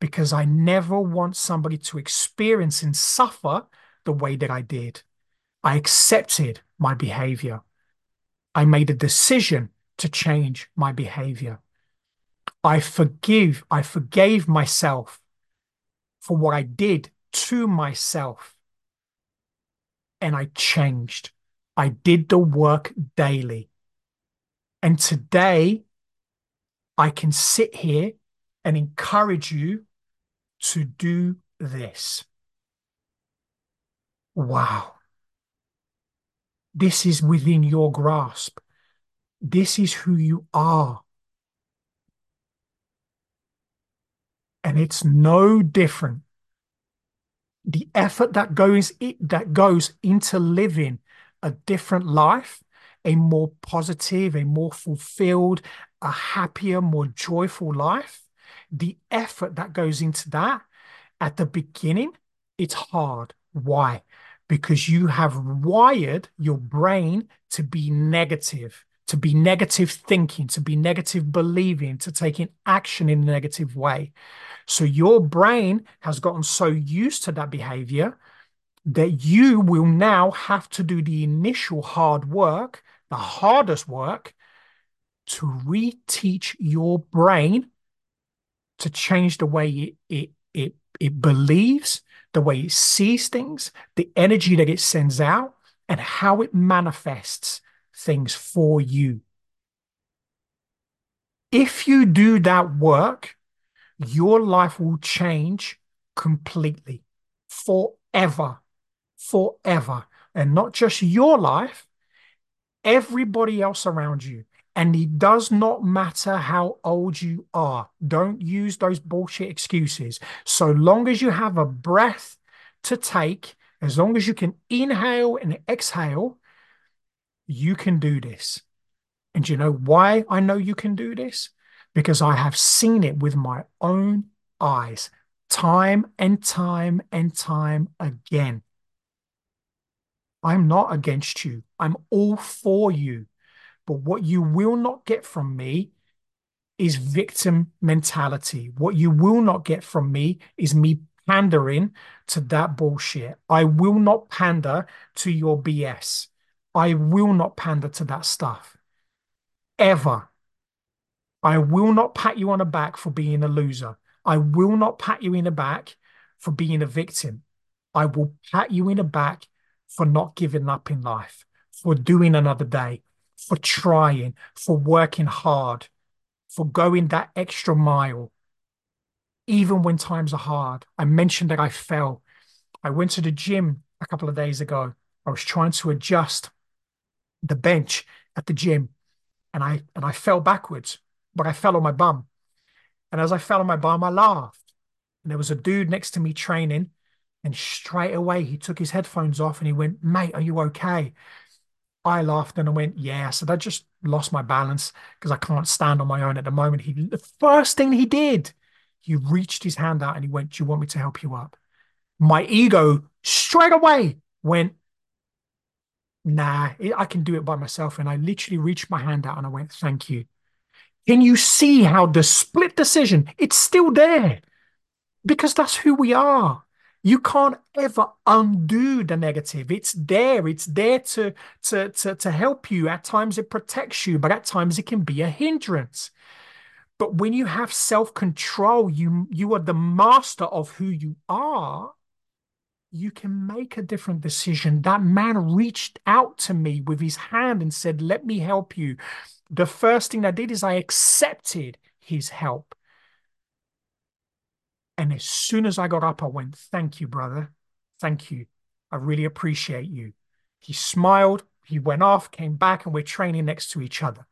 because I never want somebody to experience and suffer the way that I did. I accepted my behavior. I made a decision to change my behavior. I forgive, I forgave myself for what I did to myself. And I changed. I did the work daily. And today, I can sit here and encourage you to do this. Wow. This is within your grasp. This is who you are. And it's no different. The effort that goes it, that goes into living a different life, a more positive, a more fulfilled, a happier, more joyful life, the effort that goes into that at the beginning, it's hard. Why? Because you have wired your brain to be negative, to be negative thinking, to be negative believing, to taking action in a negative way. So your brain has gotten so used to that behavior that you will now have to do the initial hard work, the hardest work, to reteach your brain to change the way it, it, it, it believes, the way it sees things, the energy that it sends out, and how it manifests things for you. If you do that work, your life will change completely, forever, forever. And not just your life, everybody else around you. And it does not matter how old you are. Don't use those bullshit excuses. So long as you have a breath to take, as long as you can inhale and exhale, you can do this. And you know why I know you can do this? Because I have seen it with my own eyes, time and time and time again. I'm not against you. I'm all for you. But what you will not get from me is victim mentality. What you will not get from me is me pandering to that bullshit. I will not pander to your BS. I will not pander to that stuff. Ever. I will not pat you on the back for being a loser. I will not pat you in the back for being a victim. I will pat you in the back for not giving up in life, for doing another day, for trying, for working hard, for going that extra mile, even when times are hard. I mentioned that I fell. I went to the gym a couple of days ago. I was trying to adjust the bench at the gym and I and I fell backwards, but I fell on my bum. And as I fell on my bum, I laughed. And there was a dude next to me training, and straight away he took his headphones off and he went, Mate, are you okay? I laughed and I went, Yeah. Said, I just lost my balance because I can't stand on my own at the moment. He the first thing he did, he reached his hand out and he went, Do you want me to help you up? My ego straight away went, Nah, I can do it by myself. And I literally reached my hand out and I went, Thank you. Can you see how the split decision, it's still there because that's who we are. You can't ever undo the negative. It's there. It's there to, to, to, to help you. At times it protects you, but at times it can be a hindrance. But when you have self-control, you you are the master of who you are. You can make a different decision. That man reached out to me with his hand and said, Let me help you the first thing I did is I accepted his help. And as soon as I got up, I went, Thank you, brother. Thank you. I really appreciate you. He smiled, he went off, came back, and we're training next to each other.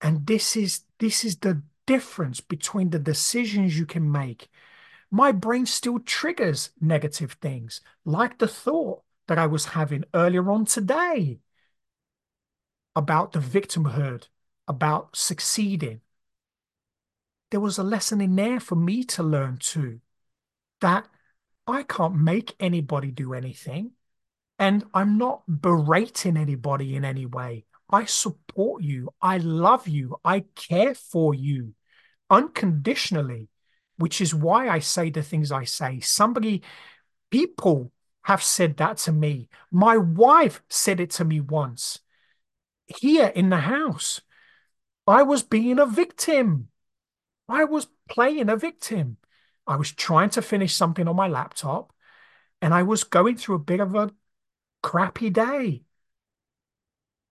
And this is this is the difference between the decisions you can make. My brain still triggers negative things, like the thought that I was having earlier on today about the victimhood, about succeeding. There was a lesson in there for me to learn too that I can't make anybody do anything. And I'm not berating anybody in any way. I support you. I love you. I care for you unconditionally, which is why I say the things I say. Somebody, people have said that to me. My wife said it to me once here in the house. I was being a victim. I was playing a victim. I was trying to finish something on my laptop and I was going through a bit of a crappy day.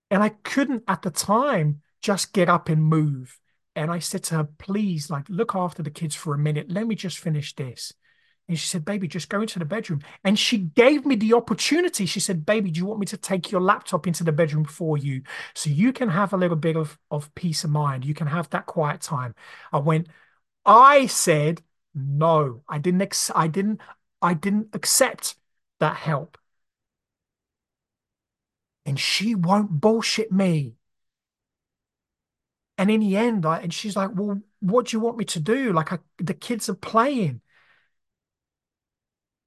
And I couldn't at the time just get up and move. And I said to her, please, like, look after the kids for a minute. Let me just finish this. And she said, Baby, just go into the bedroom. And she gave me the opportunity. She said, Baby, do you want me to take your laptop into the bedroom for you so you can have a little bit of, of peace of mind? You can have that quiet time. I went, I said, no, I didn't, ex- I didn't, I didn't accept that help. And she won't bullshit me. And in the end, I, and she's like, well, what do you want me to do? Like I, the kids are playing.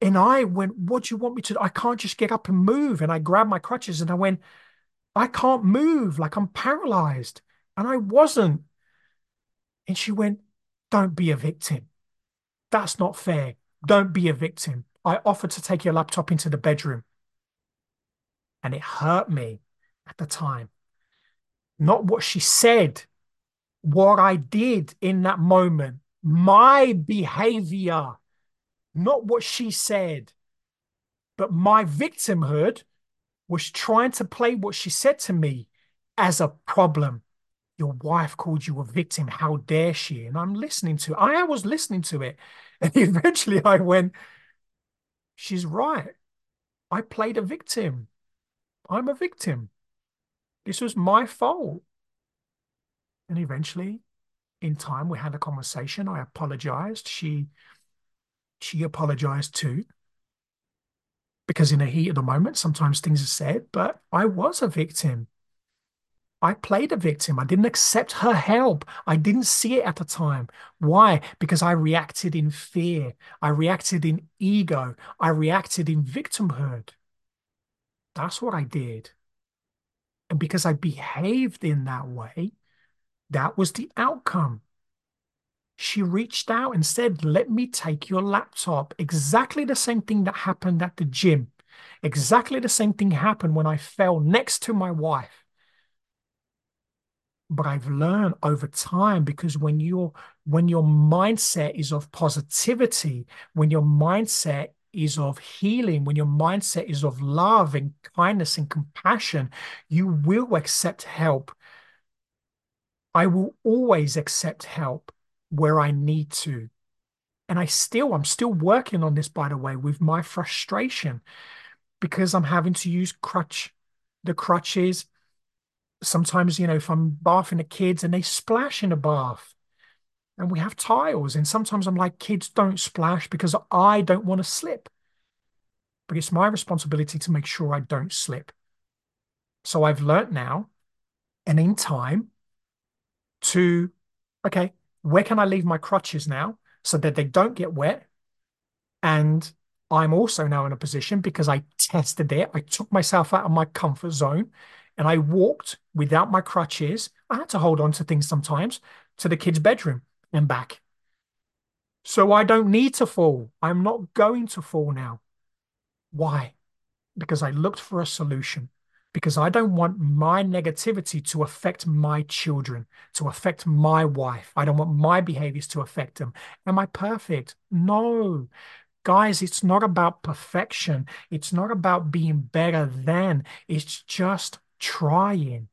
And I went, What do you want me to do? I can't just get up and move. And I grabbed my crutches and I went, I can't move. Like I'm paralyzed. And I wasn't. And she went, Don't be a victim. That's not fair. Don't be a victim. I offered to take your laptop into the bedroom. And it hurt me at the time. Not what she said, what I did in that moment, my behavior not what she said, but my victimhood was trying to play what she said to me as a problem. Your wife called you a victim. How dare she? And I'm listening to. I was listening to it. [laughs] And eventually I went, She's right. I played a victim. I'm a victim. This was my fault. And eventually, in time, we had a conversation. I apologized. She she apologized too. Because in the heat of the moment, sometimes things are said, but I was a victim. I played a victim. I didn't accept her help. I didn't see it at the time. Why? Because I reacted in fear. I reacted in ego. I reacted in victimhood. That's what I did. And because I behaved in that way, that was the outcome. She reached out and said, Let me take your laptop. Exactly the same thing that happened at the gym. Exactly the same thing happened when I fell next to my wife. But I've learned over time because when your when your mindset is of positivity, when your mindset is of healing, when your mindset is of love and kindness and compassion, you will accept help. I will always accept help where I need to. And I still, I'm still working on this, by the way, with my frustration because I'm having to use crutch, the crutches. Sometimes, you know, if I'm bathing the kids and they splash in the bath and we have tiles, and sometimes I'm like, kids don't splash because I don't want to slip. But it's my responsibility to make sure I don't slip. So I've learnt now and in time to, okay, where can I leave my crutches now so that they don't get wet? And I'm also now in a position because I tested it. I took myself out of my comfort zone and I walked without my crutches. I had to hold on to things sometimes to the kids' bedroom and back. So I don't need to fall. I'm not going to fall now. Why? Because I looked for a solution because I don't want my negativity to affect my children, to affect my wife. I don't want my behaviors to affect them. Am I perfect? No. Guys, it's not about perfection. It's not about being better than. It's just trying.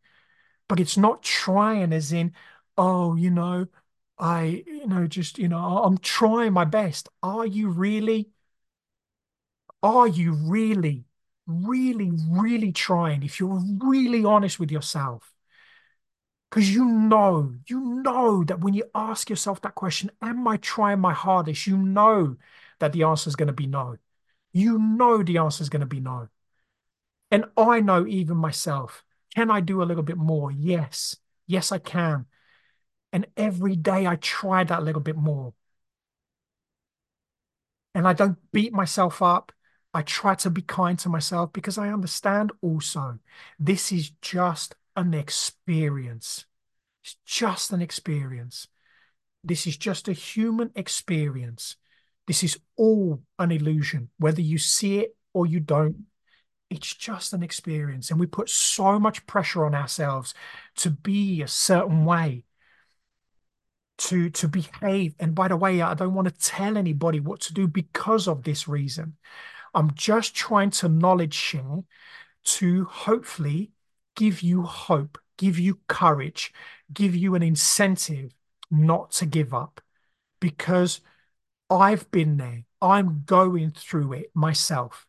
But it's not trying as in, oh, you know, I, you know, just, you know, I'm trying my best. Are you really? Are you really? Really, really trying, if you're really honest with yourself, because you know, you know that when you ask yourself that question, am I trying my hardest? You know that the answer is going to be no. You know the answer is going to be no. And I know even myself, can I do a little bit more? Yes. Yes, I can. And every day I try that little bit more. And I don't beat myself up. I try to be kind to myself because I understand also this is just an experience. It's just an experience. This is just a human experience. This is all an illusion, whether you see it or you don't. It's just an experience. And we put so much pressure on ourselves to be a certain way, to, to behave. And by the way, I don't want to tell anybody what to do because of this reason. I'm just trying to knowledge share to hopefully give you hope, give you courage, give you an incentive not to give up because I've been there. I'm going through it myself.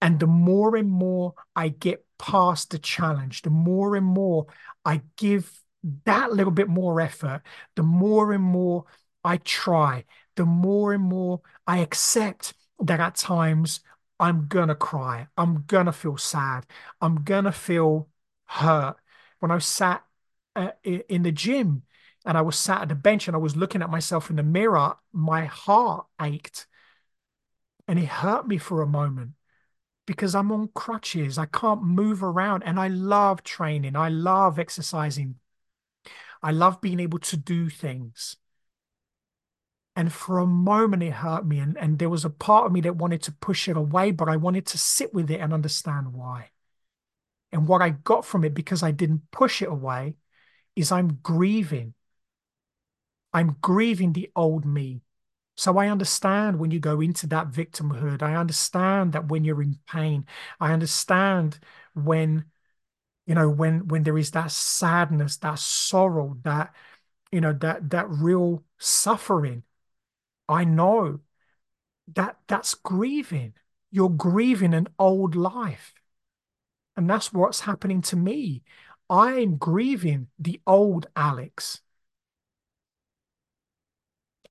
And the more and more I get past the challenge, the more and more I give that little bit more effort, the more and more I try, the more and more I accept that at times I'm gonna cry. I'm gonna feel sad. I'm gonna feel hurt. When I sat uh, in the gym and I was sat at the bench and I was looking at myself in the mirror, my heart ached and it hurt me for a moment because I'm on crutches. I can't move around and I love training. I love exercising. I love being able to do things. And for a moment, it hurt me. And, and there was a part of me that wanted to push it away, but I wanted to sit with it and understand why. And what I got from it, because I didn't push it away, is I'm grieving. I'm grieving the old me. So I understand when you go into that victimhood. I understand that when you're in pain. I understand when, you know, when when there is that sadness, that sorrow, that, you know, that that real suffering. I know that that's grieving. You're grieving an old life. And that's what's happening to me. I'm grieving the old Alex.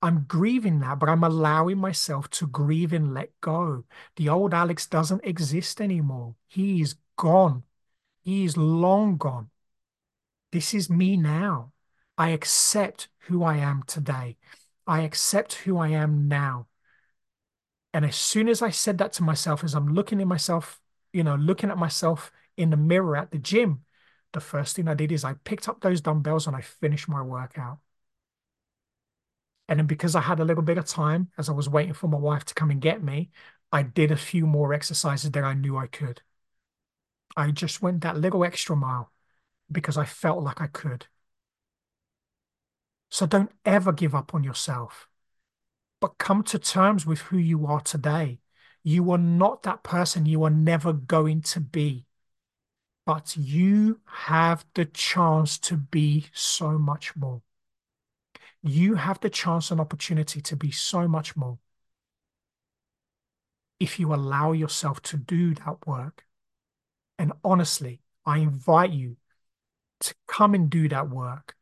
I'm grieving that, but I'm allowing myself to grieve and let go. The old Alex doesn't exist anymore. He is gone. He is long gone. This is me now. I accept who I am today. I accept who I am now. And as soon as I said that to myself, as I'm looking at myself, you know, looking at myself in the mirror at the gym, the first thing I did is I picked up those dumbbells and I finished my workout. And then because I had a little bit of time as I was waiting for my wife to come and get me, I did a few more exercises that I knew I could. I just went that little extra mile because I felt like I could. So don't ever give up on yourself, but come to terms with who you are today. You are not that person you are never going to be, but you have the chance to be so much more you have the chance and opportunity to be so much more if you allow yourself to do that work. And honestly, I invite you to come and do that work,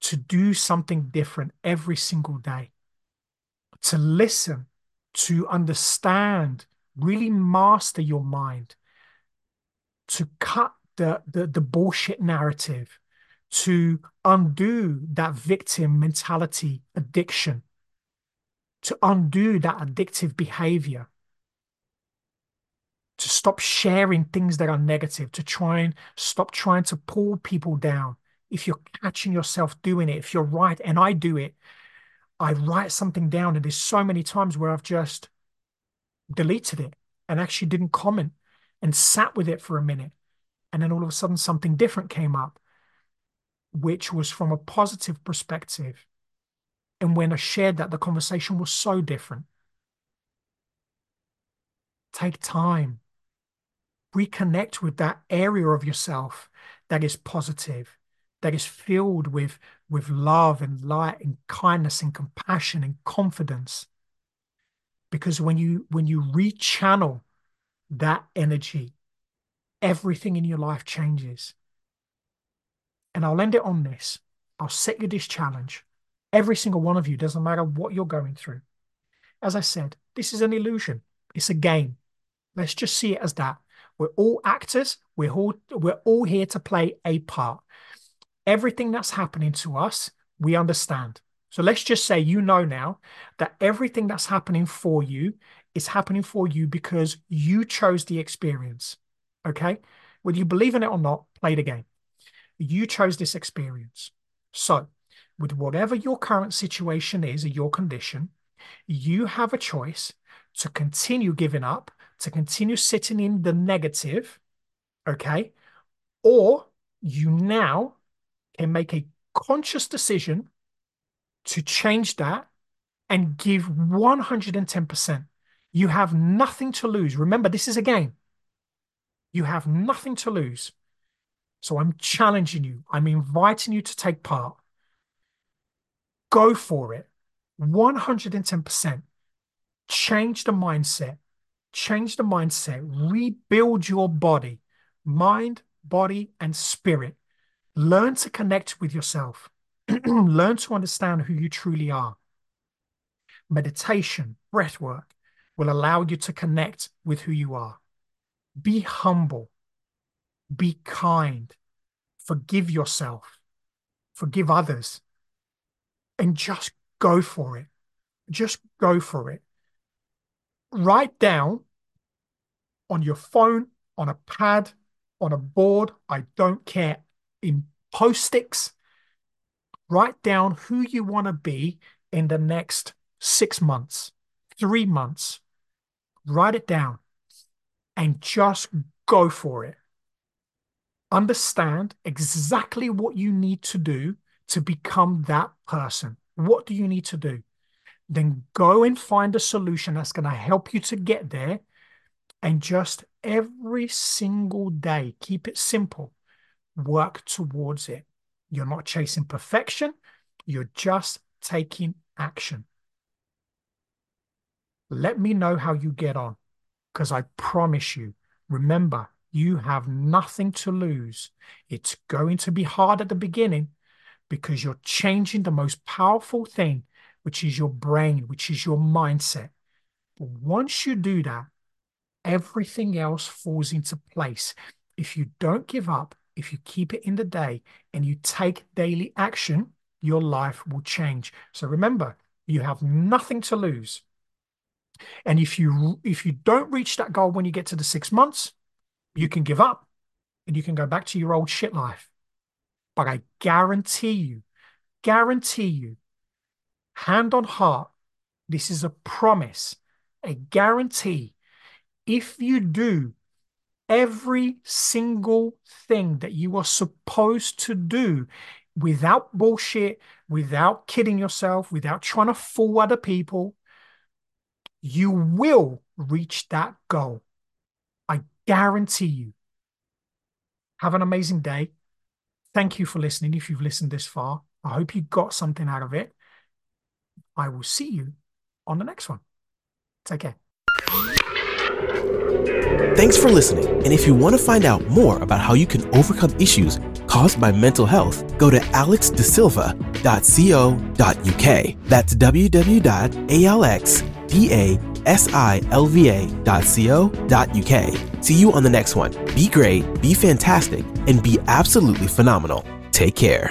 to do something different every single day, to listen, to understand, really master your mind, to cut the, the, the bullshit narrative to undo that victim mentality addiction, to undo that addictive behavior, to stop sharing things that are negative, to try and stop trying to pull people down. If you're catching yourself doing it, if you're right, and I do it, I write something down, and there's so many times where I've just deleted it and actually didn't comment and sat with it for a minute. And then all of a sudden, something different came up which was from a positive perspective. And when I shared that, the conversation was so different. Take time, reconnect with that area of yourself that is positive, that is filled with, with love and light and kindness and compassion and confidence. Because when you when you rechannel that energy, everything in your life changes. And I'll end it on this. I'll set you this challenge. Every single one of you, doesn't matter what you're going through. As I said, this is an illusion. It's a game. Let's just see it as that. We're all actors. We're all we're all here to play a part. Everything that's happening to us, we understand. So let's just say you know now that everything that's happening for you is happening for you because you chose the experience. Okay? Whether you believe in it or not, play the game. You chose this experience. So, with whatever your current situation is or your condition, you have a choice to continue giving up, to continue sitting in the negative, okay? Or you now can make a conscious decision to change that and give 110%. You have nothing to lose. Remember, this is a game. You have nothing to lose. So I'm challenging you. I'm inviting you to take part. Go for it. 110%. Change the mindset. Change the mindset. Rebuild your body, mind, body, and spirit. Learn to connect with yourself. [clears throat] Learn to understand who you truly are. Meditation, breath work will allow you to connect with who you are. Be humble be kind, forgive yourself, forgive others, and just go for it. Just go for it. Write down on your phone, on a pad, on a board, I don't care, in post-its, write down who you want to be in the next six months, three months. Write it down and just go for it understand exactly what you need to do to become that person. What do you need to do? then go and find a solution that's going to help you to get there. And just every single day, keep it simple, work towards it. You're not chasing perfection, you're just taking action. Let me know how you get on because I promise you, remember, you have nothing to lose. It's going to be hard at the beginning because you're changing the most powerful thing, which is your brain, which is your mindset. But once you do that, everything else falls into place. If you don't give up, if you keep it in the day and you take daily action, your life will change. So remember, you have nothing to lose. And if you if you don't reach that goal when you get to the six months, you can give up and you can go back to your old shit life. But I guarantee you, guarantee you, hand on heart, this is a promise, a guarantee. If you do every single thing that you are supposed to do without bullshit, without kidding yourself, without trying to fool other people, you will reach that goal. I guarantee you. Have an amazing day. Thank you for listening. If you've listened this far, I hope you got something out of it. I will see you on the next one. Take care. Thanks for listening. And if you want to find out more about how you can overcome issues caused by mental health, go to alexdasilva.co.uk. That's www.alexdasilva.co.uk. See you on the next one. Be great, be fantastic, and be absolutely phenomenal. Take care.